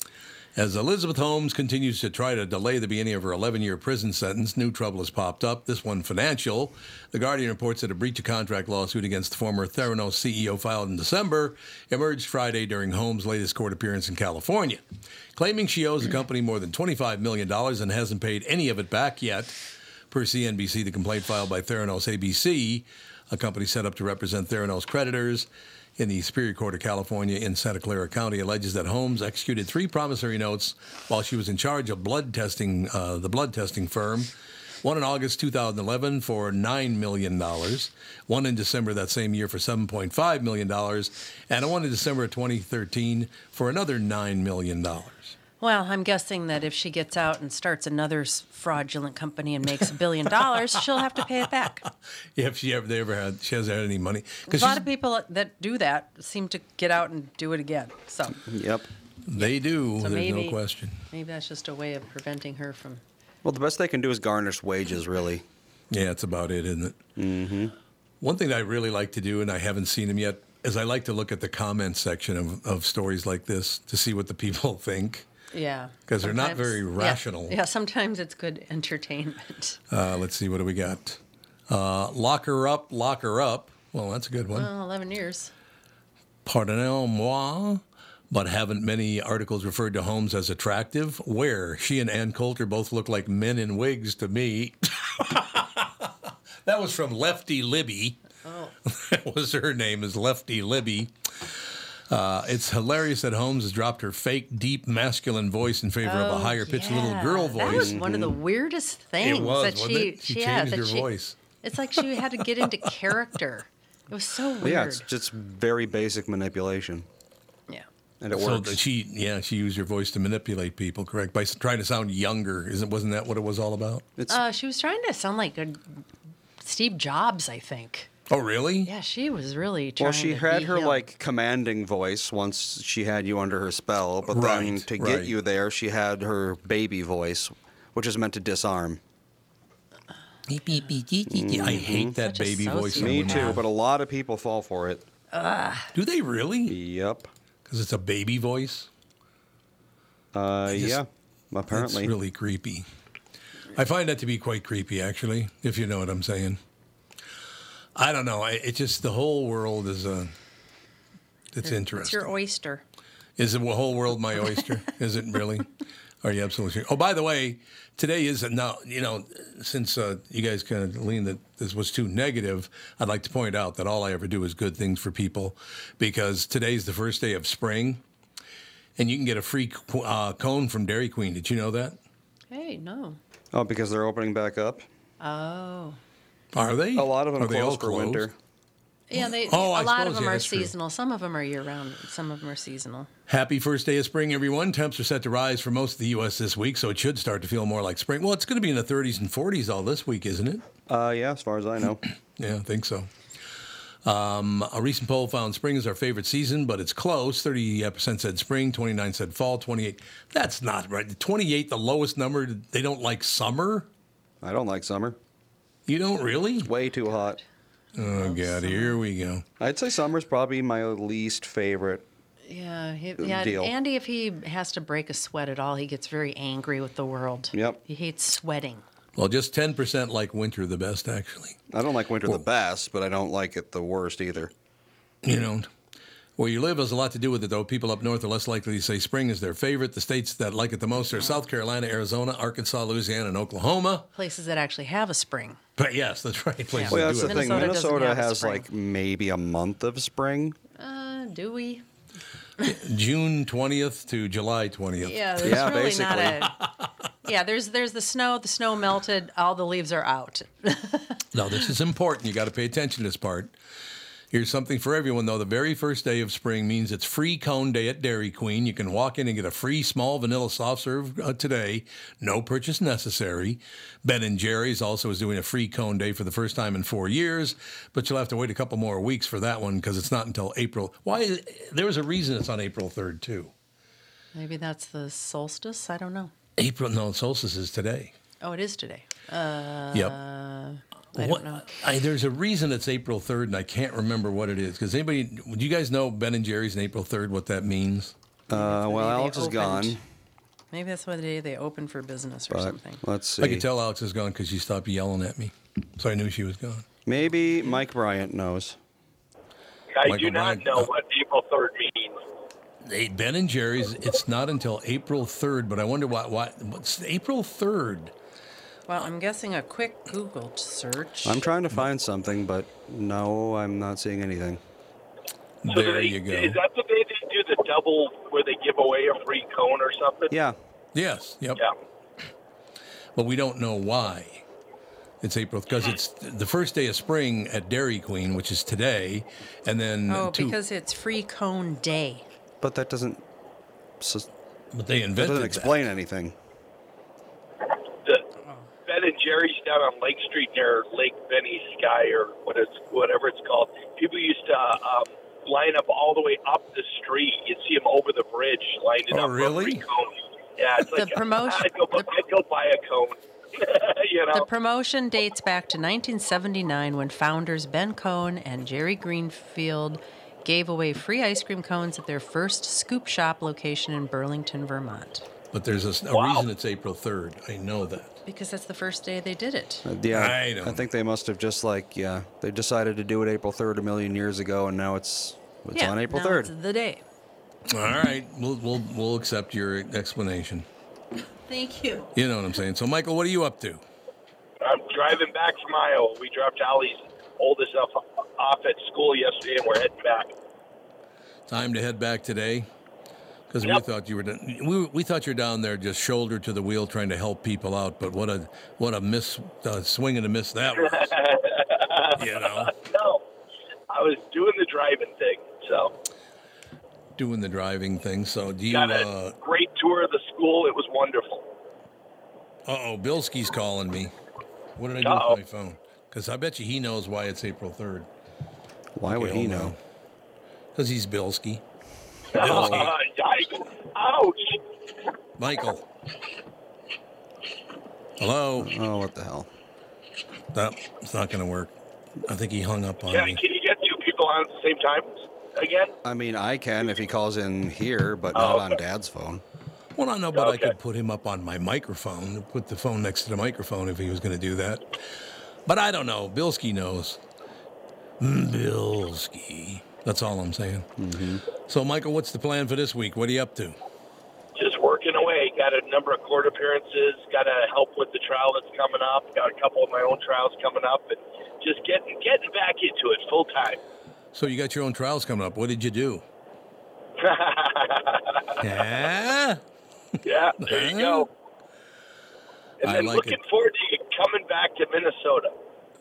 Speaker 1: As Elizabeth Holmes continues to try to delay the beginning of her 11 year prison sentence, new trouble has popped up, this one financial. The Guardian reports that a breach of contract lawsuit against the former Theranos CEO filed in December emerged Friday during Holmes' latest court appearance in California, claiming she owes the company more than $25 million and hasn't paid any of it back yet. Per CNBC, the complaint filed by Theranos ABC, a company set up to represent Theranos creditors in the Superior Court of California in Santa Clara County, alleges that Holmes executed three promissory notes while she was in charge of blood testing, uh, the blood testing firm. One in August 2011 for $9 million, one in December that same year for $7.5 million, and one in December 2013 for another $9 million.
Speaker 3: Well, I'm guessing that if she gets out and starts another fraudulent company and makes a billion dollars, she'll have to pay it back.
Speaker 1: If she ever, they ever had, she hasn't had any money.
Speaker 3: A lot of people that do that seem to get out and do it again. So
Speaker 4: Yep.
Speaker 1: they do,
Speaker 3: So
Speaker 1: there's
Speaker 3: maybe-
Speaker 1: no question.
Speaker 3: maybe that's just a way of preventing her from.
Speaker 4: Well, the best they can do is garnish wages, really.
Speaker 1: Yeah, that's about it, isn't it? Mm-hmm. One thing that I really like to do, and I haven't seen them yet, is I like to look at the comment section of, of stories like this to see what the people think.
Speaker 3: Yeah.
Speaker 1: 'Cause they're not very
Speaker 3: yeah.
Speaker 1: rational.
Speaker 3: Yeah, sometimes it's good entertainment.
Speaker 1: Uh, let's see, what do we got? Uh, lock her up, lock her up. Well, that's a good one.
Speaker 3: Well, 11 years.
Speaker 1: Pardonnez-moi. But haven't many articles referred to Holmes as attractive? Where? She and Ann Coulter both look like men in wigs to me. that was from Lefty Libby.
Speaker 3: Oh.
Speaker 1: that was her name, is Lefty Libby. Uh, it's hilarious that Holmes has dropped her fake, deep, masculine voice in favor of a
Speaker 3: Oh,
Speaker 1: higher pitched little
Speaker 3: yeah.
Speaker 1: girl
Speaker 3: That
Speaker 1: voice.
Speaker 3: was one of the weirdest things
Speaker 1: It was,
Speaker 3: that
Speaker 1: wasn't
Speaker 3: she,
Speaker 1: it? She
Speaker 3: yeah,
Speaker 1: changed
Speaker 3: that
Speaker 1: her
Speaker 3: she-
Speaker 1: voice.
Speaker 3: It's like she had to get into character. It was so weird.
Speaker 4: Yeah, it's just very basic manipulation,
Speaker 3: yeah.
Speaker 4: and it worked.
Speaker 1: So
Speaker 4: works.
Speaker 1: she, yeah, she used her voice to manipulate people, correct? By trying to sound younger, isn't? Wasn't that what it was all about?
Speaker 4: It's
Speaker 3: Uh, she was trying to sound like a Steve Jobs, I think.
Speaker 1: Oh, really?
Speaker 3: Yeah, she was really trying
Speaker 4: well, she
Speaker 3: to
Speaker 4: had
Speaker 3: be
Speaker 4: her
Speaker 3: him.
Speaker 4: like commanding voice once she had you under her spell, but then
Speaker 1: Right,
Speaker 4: to
Speaker 1: right.
Speaker 4: get you there, she had her baby voice, which is meant to disarm.
Speaker 1: Beep, beep, beep, beep, beep, beep. I hate that
Speaker 3: Such
Speaker 1: baby voice.
Speaker 4: Me
Speaker 1: women.
Speaker 4: too, but a lot of people fall for it.
Speaker 1: Do they really?
Speaker 4: Yep.
Speaker 1: Because it's a baby voice.
Speaker 4: Uh,
Speaker 1: just-
Speaker 4: yeah. Apparently.
Speaker 1: It's really creepy. I find that to be quite creepy, actually, if you know what I'm saying. I don't know. I, it just the whole world is uh, it's
Speaker 3: It's
Speaker 1: interesting.
Speaker 3: It's your oyster.
Speaker 1: Is the whole world my oyster? is it really? Are you absolutely sure? Oh, by the way, today is now. You know, since uh, you guys kind of leaned that this was too negative, I'd like to point out that all I ever do is good things for people, because today's the first day of spring, and you can get a free uh, cone from Dairy Queen. Did you know that?
Speaker 3: Hey, no.
Speaker 4: oh, because they're opening back up.
Speaker 3: Oh.
Speaker 1: Are they?
Speaker 4: A lot of them
Speaker 1: Are they all
Speaker 4: closed for
Speaker 1: closed?
Speaker 4: winter.
Speaker 3: Yeah, they.
Speaker 1: Oh,
Speaker 3: a
Speaker 1: I
Speaker 3: lot
Speaker 1: suppose,
Speaker 3: of them
Speaker 1: yeah,
Speaker 3: are
Speaker 1: that's true.
Speaker 3: seasonal. Some of them are year round. Some of them are seasonal.
Speaker 1: Happy first day of spring, everyone. Temps are set to rise for most of the U.S. this week, so it should start to feel more like spring. Well, it's going to be in the 30s and 40s all this week, isn't it?
Speaker 4: Uh, yeah, as far as I know.
Speaker 1: Yeah, I think so. Um, a recent poll found spring is our favorite season, but it's close. 30% said spring, 29 said fall, 28. That's not right. 28, the lowest number. They don't like summer?
Speaker 4: I don't like summer.
Speaker 1: You don't really?
Speaker 4: Way too hot.
Speaker 1: Oh, God, here we go.
Speaker 4: I'd say summer's probably my least favorite.
Speaker 3: Yeah, he, yeah.
Speaker 4: deal.
Speaker 3: Andy, if he has to break a sweat at all, he gets very angry with the world.
Speaker 4: Yep.
Speaker 3: He hates sweating.
Speaker 1: Well, just 10% like winter the best, actually.
Speaker 4: I don't like winter the best, but I don't like it the worst either.
Speaker 1: You know, where you live has a lot to do with it, though. People up north are less likely to say spring is their favorite. The states that like it the most are South Carolina, Arizona, Arkansas, Louisiana, and Oklahoma.
Speaker 3: Places that actually have a spring.
Speaker 1: But yes, that's right. Places
Speaker 4: Well, yeah,
Speaker 1: that
Speaker 4: that's
Speaker 1: do
Speaker 4: the
Speaker 1: it.
Speaker 4: thing.
Speaker 3: Minnesota doesn't
Speaker 4: Minnesota
Speaker 3: have
Speaker 4: has like maybe a month of spring.
Speaker 3: Uh, do we?
Speaker 1: June 20th to July 20th.
Speaker 3: Yeah, there's
Speaker 4: Yeah,
Speaker 3: really
Speaker 4: basically.
Speaker 3: not a. Yeah, there's there's the snow. The snow melted. All the leaves are out.
Speaker 1: No, this is important. You got to pay attention to this part. Here's something for everyone, though. The very first day of spring means it's free cone day at Dairy Queen. You can walk in and get a free small vanilla soft serve uh, today. No purchase necessary. Ben and Jerry's also is doing a free cone day for the first time in four years, but you'll have to wait a couple more weeks for that one because it's not until April. Why? There was a reason it's on April 3rd, too.
Speaker 3: Maybe that's the solstice. I don't know.
Speaker 1: April, no, solstice is today.
Speaker 3: Oh, it is today.
Speaker 1: yep.
Speaker 3: I don't know.
Speaker 1: I, there's a reason it's April 3rd, and I can't remember what it is. Because anybody, do you guys know Ben and Jerry's and April 3rd, what that means?
Speaker 4: Uh, well,
Speaker 3: day they
Speaker 4: Alex is gone,
Speaker 3: Maybe that's why the day they open for business or
Speaker 4: but
Speaker 3: something.
Speaker 4: let's see.
Speaker 1: I could tell Alex is gone because she stopped yelling at me. So I knew she was gone.
Speaker 4: Maybe Mike Bryant knows.
Speaker 9: I
Speaker 1: Michael
Speaker 9: do not
Speaker 1: Bryant.
Speaker 9: know
Speaker 1: Uh,
Speaker 9: what April 3rd means.
Speaker 1: Hey, Ben and Jerry's, it's not until April 3rd, but I wonder why. why what's April 3rd?
Speaker 3: Well, I'm guessing a quick Google search.
Speaker 4: I'm trying to find something, but no, I'm not seeing anything.
Speaker 9: So
Speaker 1: There
Speaker 9: they-
Speaker 1: you go.
Speaker 9: Is that the day they do the double where they give away a free cone or something?
Speaker 4: Yeah,
Speaker 1: Yes, yep.
Speaker 9: Yeah.
Speaker 1: But we don't know why. It's April because it's the first day of spring at Dairy Queen, which is today, and then
Speaker 3: Oh,
Speaker 1: two,
Speaker 3: because it's free cone day.
Speaker 4: but that doesn't. sus-
Speaker 1: but they
Speaker 4: That doesn't
Speaker 1: that.
Speaker 4: explain anything.
Speaker 9: The Ben and Jerry's down on Lake Street near Lake Benny Sky or what is whatever it's called. People used to um, line up all the way up the street. You'd see them over the bridge lining
Speaker 1: Oh,
Speaker 9: up for a
Speaker 1: really?
Speaker 9: Yeah, it's
Speaker 3: The
Speaker 9: like
Speaker 3: promotion-
Speaker 9: I'd go, I'd go buy a cone. you know.
Speaker 3: The promotion dates back to 1979 when founders Ben Cohen and Jerry Greenfield gave away free ice cream cones at their first scoop shop location in Burlington, Vermont.
Speaker 1: But there's a, a
Speaker 9: Wow.
Speaker 1: reason it's April 3rd. I know that.
Speaker 3: Because that's the first day they did it.
Speaker 4: Uh, yeah,
Speaker 1: I know.
Speaker 4: think they must have just like yeah, they decided to do it April 3rd a million years ago, and now it's it's
Speaker 3: yeah,
Speaker 4: on April
Speaker 3: now
Speaker 4: 3rd.
Speaker 3: It's the day.
Speaker 1: All right, we'll we'll we'll accept your explanation.
Speaker 3: Thank you.
Speaker 1: You know what I'm saying. So, Michael, what are you up to?
Speaker 9: I'm driving back from Iowa. We dropped Allie's oldest off, off at school yesterday, and we're heading back.
Speaker 1: Time to head back today. Because we thought you were we, we thought you're down there just shoulder to the wheel trying to help people out, but what a what a miss uh, swing and a miss that was. you know,
Speaker 9: No, I was doing the driving thing. So
Speaker 1: doing the driving thing. So do you?
Speaker 9: got a
Speaker 1: Uh
Speaker 9: great tour of the school. It was wonderful.
Speaker 1: Uh oh, Bilski's calling me. What did I do
Speaker 9: Uh-oh.
Speaker 1: with my phone? Because I bet you he knows why it's April third.
Speaker 4: Why would he know?
Speaker 1: Because he's Bilski. Bilski.
Speaker 9: Yikes. Ouch.
Speaker 1: Michael. Hello.
Speaker 4: Oh, what the hell?
Speaker 1: That's not going to work. I think he hung up on
Speaker 9: Can,
Speaker 1: me.
Speaker 9: can you get two people on at the same time again?
Speaker 4: I mean, I can if he calls in here, but not
Speaker 9: Oh,
Speaker 4: on. Dad's phone.
Speaker 1: Well, I know, but I could put him up on my microphone, put the phone next to the microphone if he was going to do that. But I don't know. Bilski knows. Mm, Bilski. That's all I'm saying. Mm-hmm. So, Michael, what's the plan for this week? What are you up to?
Speaker 9: Just working away. Got a number of court appearances. Got to help with the trial that's coming up. Got a couple of my own trials coming up, and just getting getting back into it full time.
Speaker 1: So, you got your own trials coming up. What did you do? Yeah.
Speaker 9: yeah, there you go. And
Speaker 1: I
Speaker 9: then
Speaker 1: like
Speaker 9: looking
Speaker 1: it.
Speaker 9: forward to coming back to Minnesota.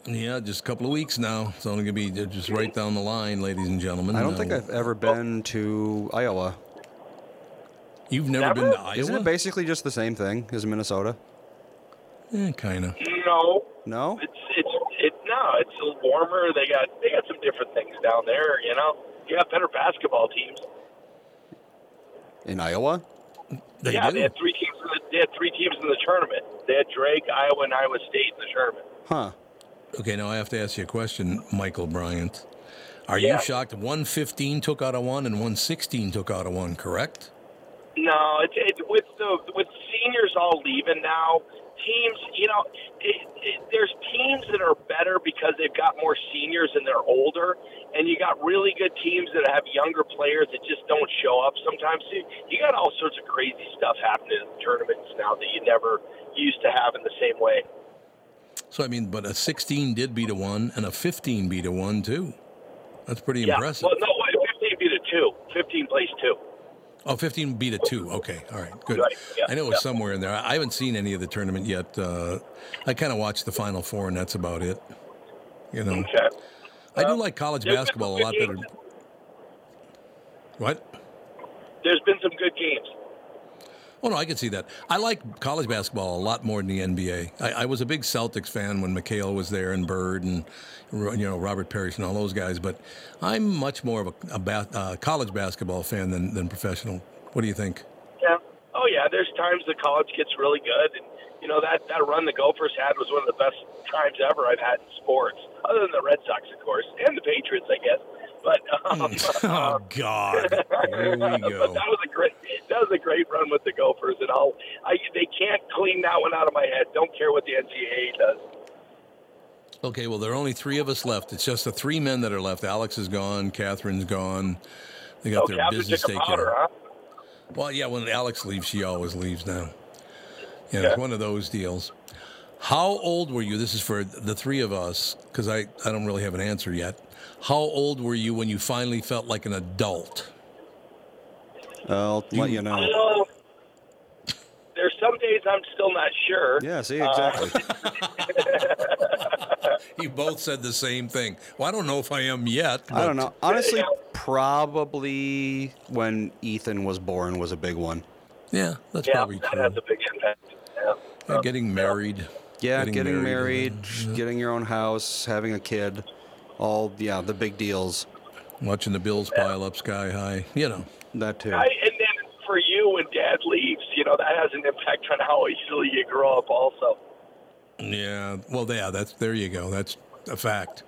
Speaker 1: Yeah, just a couple of weeks now. It's only going to be just right down the line, ladies and gentlemen.
Speaker 4: I don't
Speaker 1: Uh,
Speaker 4: think I've ever been to Iowa.
Speaker 1: You've never been to Iowa?
Speaker 4: Isn't it basically just the same thing as Minnesota?
Speaker 1: Yeah, kind of.
Speaker 9: No,
Speaker 4: No?
Speaker 9: it's it's it no, it's a little warmer. They got they got some different things down there. You know, you got better basketball teams.
Speaker 4: In Iowa?
Speaker 1: They
Speaker 9: yeah,
Speaker 1: do.
Speaker 9: they had three teams. In the, they had three teams in the tournament. They had Drake, Iowa, and Iowa State in the tournament.
Speaker 4: Huh.
Speaker 1: Okay, now I have to ask you a question, Michael Bryant. Are
Speaker 9: Yeah.
Speaker 1: you shocked 115 took out a one and 116 took out a one, correct?
Speaker 9: No, it, it, with the with seniors all leaving now, teams, you know, it, it, there's teams that are better because they've got more seniors and they're older, and you got really good teams that have younger players that just don't show up sometimes. You, you got all sorts of crazy stuff happening in tournaments now that you never used to have in the same way.
Speaker 1: So, I mean, but a 16 did beat a one and a 15 beat a one, too. That's pretty
Speaker 9: yeah.
Speaker 1: impressive.
Speaker 9: Well, no, wait, 15 beat a two. 15 plays two.
Speaker 1: Oh, 15 beat a two. Okay, all right, good.
Speaker 9: Right, yeah,
Speaker 1: I know it was
Speaker 9: yeah.
Speaker 1: somewhere in there. I haven't seen any of the tournament yet. Uh, I kind of watched the Final Four, and that's about it. You know,
Speaker 9: Okay.
Speaker 1: I do
Speaker 9: Well,
Speaker 1: like college basketball a lot better. What?
Speaker 9: There's been some good games.
Speaker 1: Oh no, I can see that. I like college basketball a lot more than the NBA. I, I was a big Celtics fan when McHale was there and Bird and you know Robert Parish and all those guys. But I'm much more of a, a ba- uh, college basketball fan than, than professional. What do you think?
Speaker 9: Yeah. Oh yeah. There's times the college gets really good, and you know that that run the Gophers had was one of the best times ever I've had in sports, other than the Red Sox, of course, and the Patriots, I guess. But um,
Speaker 1: oh God, here we
Speaker 9: but
Speaker 1: go.
Speaker 9: that was a great that was a great run with the Gophers, and I'll I they can't clean that one out of my head. Don't care what the NCAA does.
Speaker 1: Okay, well there are only three of us left. It's just the three men that are left. Alex is gone. Catherine's gone. They got
Speaker 9: Oh,
Speaker 1: their business taken.
Speaker 9: powder, huh?
Speaker 1: Well, yeah, when Alex leaves, she always leaves now. Yeah, it's one of those deals. How old were you? This is for the three of us, because I, I don't really have an answer yet. How old were you when you finally felt like an adult?
Speaker 4: I'll let you know.
Speaker 9: Well, there's some days I'm still not sure.
Speaker 4: Yeah, see,
Speaker 9: Uh,
Speaker 4: exactly.
Speaker 1: You both said the same thing. Well, I don't know if I am yet.
Speaker 4: I don't know. Honestly, probably when Ethan was born was a big one.
Speaker 1: Yeah, that's
Speaker 9: yeah,
Speaker 1: probably
Speaker 9: that
Speaker 1: true.
Speaker 9: has a big impact. Yeah.
Speaker 1: Yeah, getting married.
Speaker 4: Yeah, getting, married,
Speaker 1: uh,
Speaker 4: getting your own house, having a kid, all yeah, the big deals.
Speaker 1: Watching the bills pile up sky high. You know.
Speaker 4: That too.
Speaker 9: I, and then for you, when Dad leaves, you know that has an impact on how easily you grow up. Also,
Speaker 1: Yeah. Well, yeah. That's there. You go. That's a fact.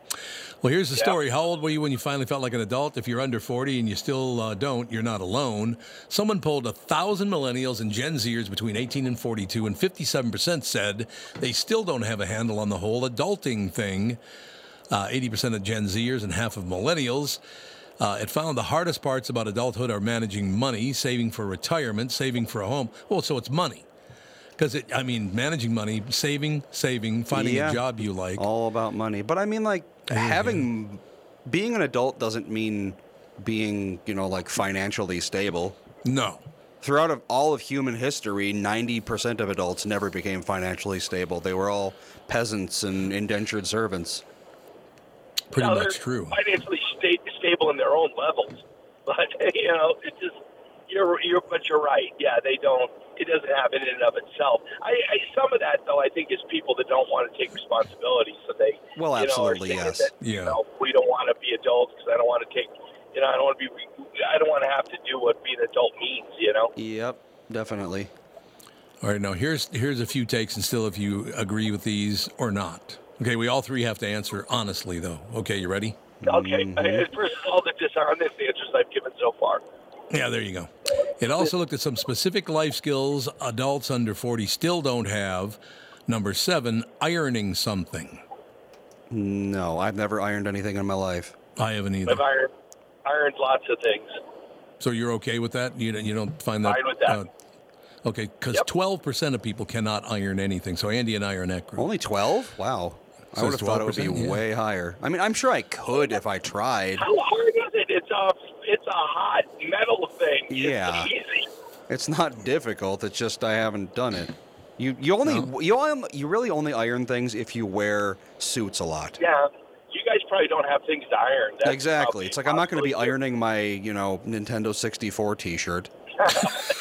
Speaker 1: Well, here's the story. How old were you when you finally felt like an adult? If you're under 40 and you still uh, don't, you're not alone. Someone polled a thousand millennials and Gen Zers between 18 and 42, and 57% said they still don't have a handle on the whole adulting thing. Uh, 80% of Gen Zers and half of millennials Uh, it found the hardest parts about adulthood are managing money, saving for retirement, saving for a home. Well, so it's money. Because, it, I mean, managing money, saving, saving, finding
Speaker 4: Yeah.
Speaker 1: a job you like.
Speaker 4: All about money. But I mean, like, having, being an adult doesn't mean being, you know, like financially stable.
Speaker 1: No.
Speaker 4: Throughout of all of human history, 90% of adults never became financially stable. They were all peasants and indentured servants.
Speaker 1: Pretty
Speaker 9: No,
Speaker 1: much true.
Speaker 9: Financially sta- stable in their own levels, but you know, it just you're you're. But you're right. Yeah, they don't. It doesn't happen in and of itself. I, I some of that though, I think, is people that don't want to take responsibility, so they
Speaker 4: Well,
Speaker 9: you know,
Speaker 4: absolutely,
Speaker 9: saying
Speaker 4: yes.
Speaker 9: That,
Speaker 1: Yeah.
Speaker 9: You know, we don't want to be adults because I don't want to take. You know, I don't want to be. I don't want to have to do what being an adult means. You know.
Speaker 4: Yep, definitely.
Speaker 1: All right, now here's here's a few takes, and still, if you agree with these or not. Okay, we all three have to answer honestly, though. Okay, you ready?
Speaker 9: Okay.
Speaker 4: Mm-hmm.
Speaker 9: Versus all the dishonest answers I've given so far.
Speaker 1: Yeah, there you go. It also looked at some specific life skills adults under 40 still don't have. Number seven, ironing something.
Speaker 4: No, I've never ironed anything in my life.
Speaker 1: I haven't either.
Speaker 9: I've ironed, ironed lots of things.
Speaker 1: So you're okay with that? You don't, you don't find that?
Speaker 9: Fine with that.
Speaker 1: uh, okay, because 12% of people cannot iron anything. So Andy and I are in that group.
Speaker 4: Only 12? Wow. I would have thought it would be
Speaker 1: yeah.
Speaker 4: way higher. I mean, I'm sure I could if I tried.
Speaker 9: How hard is it? It's a it's a hot metal thing.
Speaker 4: Yeah.
Speaker 9: It's easy.
Speaker 4: It's not difficult. It's just I haven't done it. You you only you only, you really only iron things if you wear suits a lot.
Speaker 9: Yeah. You guys probably don't have things to iron. That's
Speaker 4: exactly. It's like I'm not going to be ironing my you know Nintendo 64 T-shirt.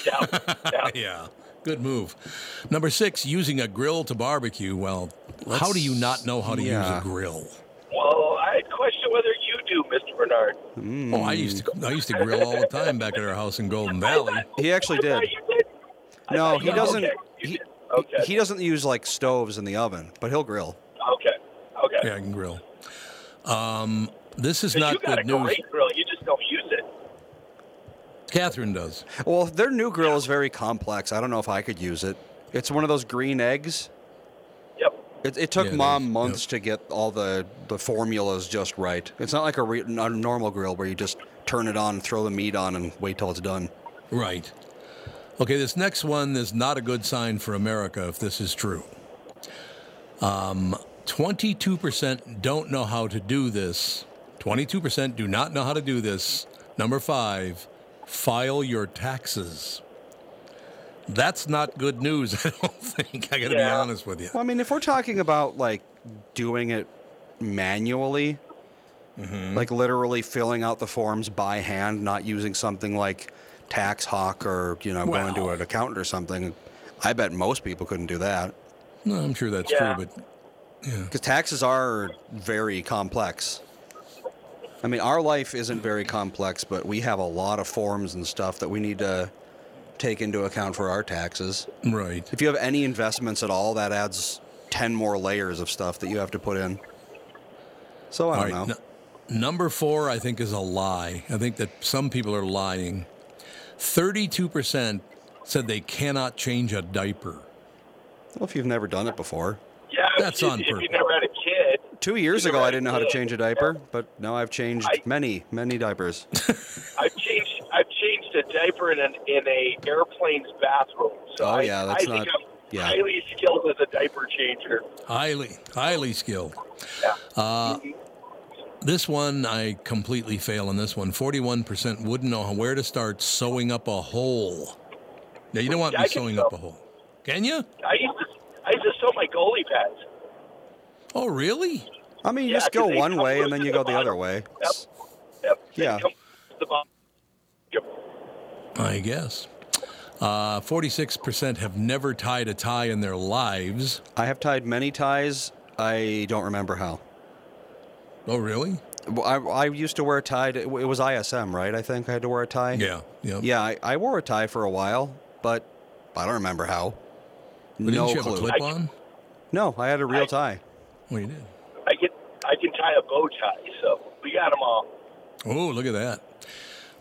Speaker 1: yeah, good move. Number six, using a grill to barbecue. Well, how do you not know how to use a grill?
Speaker 9: Well, I question whether you do, Mr. Bernard.
Speaker 1: Oh, I used to I used to grill all the time back at our house in Golden Valley.
Speaker 4: He actually did.
Speaker 9: Did?
Speaker 4: No, he doesn't.
Speaker 9: okay,
Speaker 4: He.
Speaker 9: Okay.
Speaker 4: he doesn't use like stoves in the oven, but he'll grill.
Speaker 9: Okay. Okay.
Speaker 1: Yeah, I can grill. Um, this is not
Speaker 9: you got
Speaker 1: good
Speaker 9: a
Speaker 1: news.
Speaker 9: great grill. You just don't use it.
Speaker 1: Catherine does.
Speaker 4: Well, their new grill is very complex. I don't know if I could use it. It's one of those green eggs.
Speaker 9: Yep.
Speaker 4: It, it took
Speaker 1: Yeah,
Speaker 4: mom months to get all the, the formulas just right. It's not like a, re, a normal grill where you just turn it on, throw the meat on, and wait till it's done.
Speaker 1: Right. Okay, this next one is not a good sign for America if this is true. Um, 22% don't know how to do this. 22% do not know how to do this. Number five, file your taxes. That's not good news, I don't think. I got to be honest with you.
Speaker 4: Well, I mean, if we're talking about like doing it manually,
Speaker 1: Mm-hmm.
Speaker 4: like literally filling out the forms by hand, not using something like Tax Hawk or you know going to an accountant or something, I bet most people couldn't do that
Speaker 1: No, I'm sure that's
Speaker 9: Yeah.
Speaker 1: true, but
Speaker 4: because taxes are very complex. I mean, our life isn't very complex, but we have a lot of forms and stuff that we need to take into account for our taxes.
Speaker 1: right.
Speaker 4: If you have any investments at all, that adds 10 more layers of stuff that you have to put in. So I
Speaker 1: All
Speaker 4: don't
Speaker 1: right,
Speaker 4: know.
Speaker 1: n- number four, I think, is a lie. I think that some people are lying. 32% said they cannot change a diaper.
Speaker 4: Well, if you've never done it before.
Speaker 9: Yeah.
Speaker 1: That's
Speaker 9: if,
Speaker 1: on
Speaker 9: if you never had a kid.
Speaker 4: Two years ago, I didn't know how to change a diaper, but now I've changed
Speaker 9: I-
Speaker 4: many, many diapers.
Speaker 9: I've changed. I've changed a diaper in an in a airplane's bathroom. So
Speaker 4: Oh, yeah, that's
Speaker 9: I think
Speaker 4: not-
Speaker 9: I'm
Speaker 4: yeah.
Speaker 9: highly skilled as a diaper changer.
Speaker 1: Highly, highly skilled. Uh, this one, I completely fail on this one. 41% wouldn't know where to start sewing up a hole. Now, you don't want
Speaker 9: Yeah,
Speaker 1: me sewing
Speaker 9: sew.
Speaker 1: up a hole. Can you?
Speaker 9: I used to I used to sew my goalie pads.
Speaker 1: Oh, really?
Speaker 4: I mean, you
Speaker 9: Yeah,
Speaker 4: just
Speaker 9: 'cause
Speaker 4: go one way and then you
Speaker 9: the
Speaker 4: go the other way.
Speaker 9: Yep. Yep. They
Speaker 4: Yeah.
Speaker 9: come to the bottom. Yep.
Speaker 1: I guess. Uh, 46% have never tied a tie in their lives.
Speaker 4: I have tied many ties. I don't remember how.
Speaker 1: Oh, really?
Speaker 4: I, I used to wear a tie. To, it was ISM, right? I think I had to wear a tie.
Speaker 1: Yeah. Yeah.
Speaker 4: Yeah, I, I wore a tie for a while, but I don't remember how.
Speaker 1: But
Speaker 4: no
Speaker 1: didn't you have
Speaker 4: clue.
Speaker 1: a clip on?
Speaker 4: No, I had a real tie.
Speaker 1: Oh, you did.
Speaker 9: I can I can tie a bow tie. So we got them all.
Speaker 1: Oh, look at that.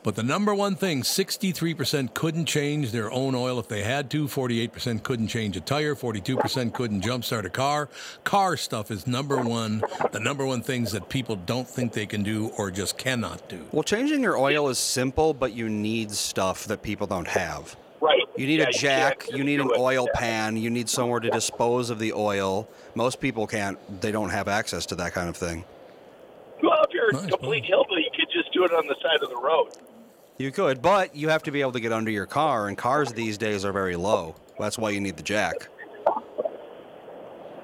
Speaker 1: But the number one thing 63% couldn't change their own oil if they had to, 48% couldn't change a tire, 42% couldn't jumpstart a car. Car stuff is number one, the number one things that people don't think they can do or just cannot do.
Speaker 4: Well, changing your oil is simple, but you need stuff that people don't have.
Speaker 9: Right.
Speaker 4: You need
Speaker 9: Yeah,
Speaker 4: a jack,
Speaker 9: can't
Speaker 4: you need an
Speaker 9: it.
Speaker 4: oil
Speaker 9: Yeah.
Speaker 4: pan, you need somewhere to dispose of the oil. Most people can't, they don't have access to that kind of thing.
Speaker 9: Well, if you're
Speaker 1: Nice,
Speaker 9: a complete hillbilly, you could just do it on the side of the road.
Speaker 4: You could, but you have to be able to get under your car, and cars these days are very low. That's why you need the jack.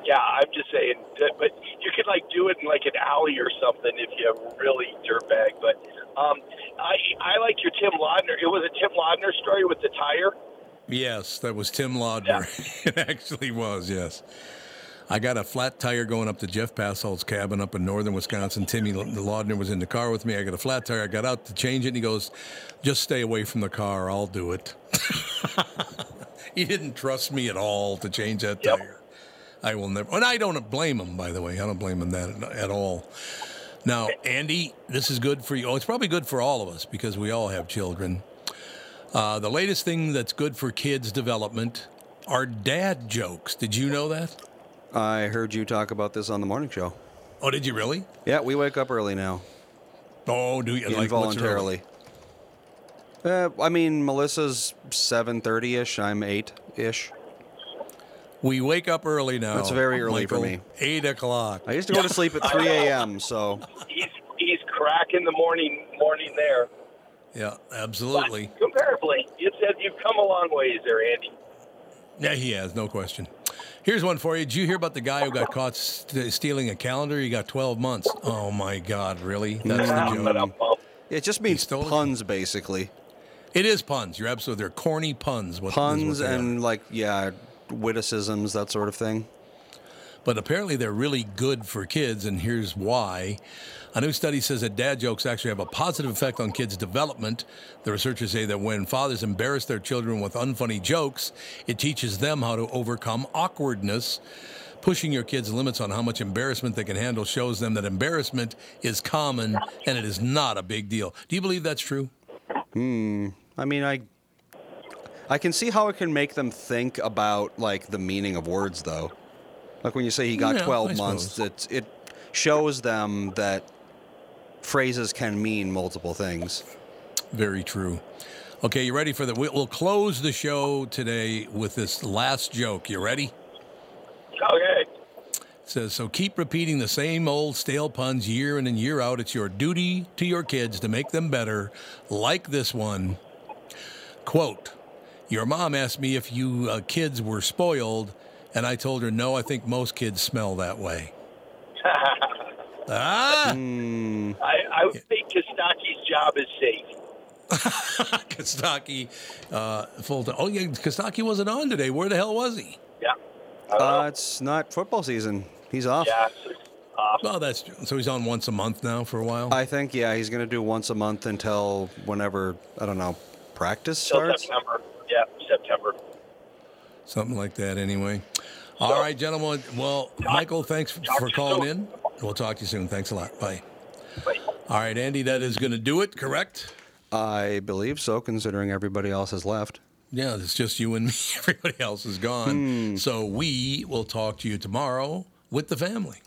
Speaker 9: Yeah, I'm just saying. That, but you could like do it in like an alley or something if you have really dirtbag. But um, I I like your Tim Laudner. It was a Tim Laudner story with the tire.
Speaker 1: Yes, that was Tim Laudner. it actually was, yes. I got a flat tire going up to Jeff Passolt's cabin up in northern Wisconsin. Timmy Laudner was in the car with me. I got a flat tire. I got out to change it, and he goes, Just stay away from the car. I'll do it. he didn't trust me at all to change that
Speaker 9: Yep.
Speaker 1: tire. I will never. And I don't blame him, by the way. I don't blame him that at all. Now, Andy, this is good for you. Oh, it's probably good for all of us because we all have children. Uh, the latest thing that's good for kids' development are dad jokes. Did you know that?
Speaker 4: I heard you talk about this on the morning show.
Speaker 1: Oh, did you really?
Speaker 4: Yeah, we wake up early now,
Speaker 1: Oh, do you like what's
Speaker 4: involuntarily. Uh, I mean, Melissa's seven thirty ish. I'm eight ish.
Speaker 1: We wake up early now.
Speaker 4: That's very early for me.
Speaker 1: Eight o'clock.
Speaker 4: I used to go to sleep at three a.m. So
Speaker 9: He's he's cracking the morning morning there.
Speaker 1: Yeah, absolutely.
Speaker 9: But comparably, it said you've come a long ways there, Andy.
Speaker 1: Yeah, he has, no question. Here's one for you. Did you hear about the guy who got caught st- stealing a calendar? He got 12 months. Oh my God, really? That's the
Speaker 9: But uh,
Speaker 1: joke.
Speaker 9: I'm
Speaker 4: it just means
Speaker 1: stole it?
Speaker 4: puns, basically.
Speaker 1: It is puns. You're absolutely. They're corny puns. What, is what
Speaker 4: Puns
Speaker 1: they are.
Speaker 4: and like yeah, witticisms, that sort of thing.
Speaker 1: but apparently they're really good for kids, and here's why. A new study says that dad jokes actually have a positive effect on kids' development. The researchers say that when fathers embarrass their children with unfunny jokes, it teaches them how to overcome awkwardness. Pushing your kids' limits on how much embarrassment they can handle shows them that embarrassment is common and it is not a big deal. Do you believe that's true? Hmm.
Speaker 4: I mean, I I can see how it can make them think about like the meaning of words, though. Like when you say he got
Speaker 1: Yeah, I
Speaker 4: 12 months, it it shows them that phrases can mean multiple things.
Speaker 1: Very true. Okay, you ready for the? we- We'll close the show today with this last joke. You ready?
Speaker 9: Okay.
Speaker 1: says so keep repeating the same old stale puns year in and year out it's your duty to your kids to make them better like this one quote your mom asked me if you uh, kids were spoiled and i told her no i think most kids smell that way ah
Speaker 4: Hmm.
Speaker 9: I, I would think Kostaki's job is safe.
Speaker 1: kostaki uh, full time oh yeah kostaki wasn't on today where the hell was he
Speaker 9: Yeah. I.
Speaker 4: Uh, it's not football season. He's off.
Speaker 9: yeah. Off.
Speaker 1: oh that's true. so he's on once a month now for a while
Speaker 4: I think yeah, he's gonna do once a month until whenever I don't know practice
Speaker 9: Till
Speaker 4: starts.
Speaker 9: September. Yeah, September.
Speaker 1: Something like that, anyway. All right, gentlemen. Well, Michael, thanks
Speaker 9: talk
Speaker 1: for
Speaker 9: to you
Speaker 1: calling
Speaker 9: soon.
Speaker 1: in. We'll talk to you soon. Thanks a lot. Bye.
Speaker 9: Bye.
Speaker 1: All right, Andy, that is going to do it, correct?
Speaker 4: I believe so, considering everybody else has left.
Speaker 1: Yeah, it's just you and me. Everybody else is gone. Hmm. So we will talk to you tomorrow with the family.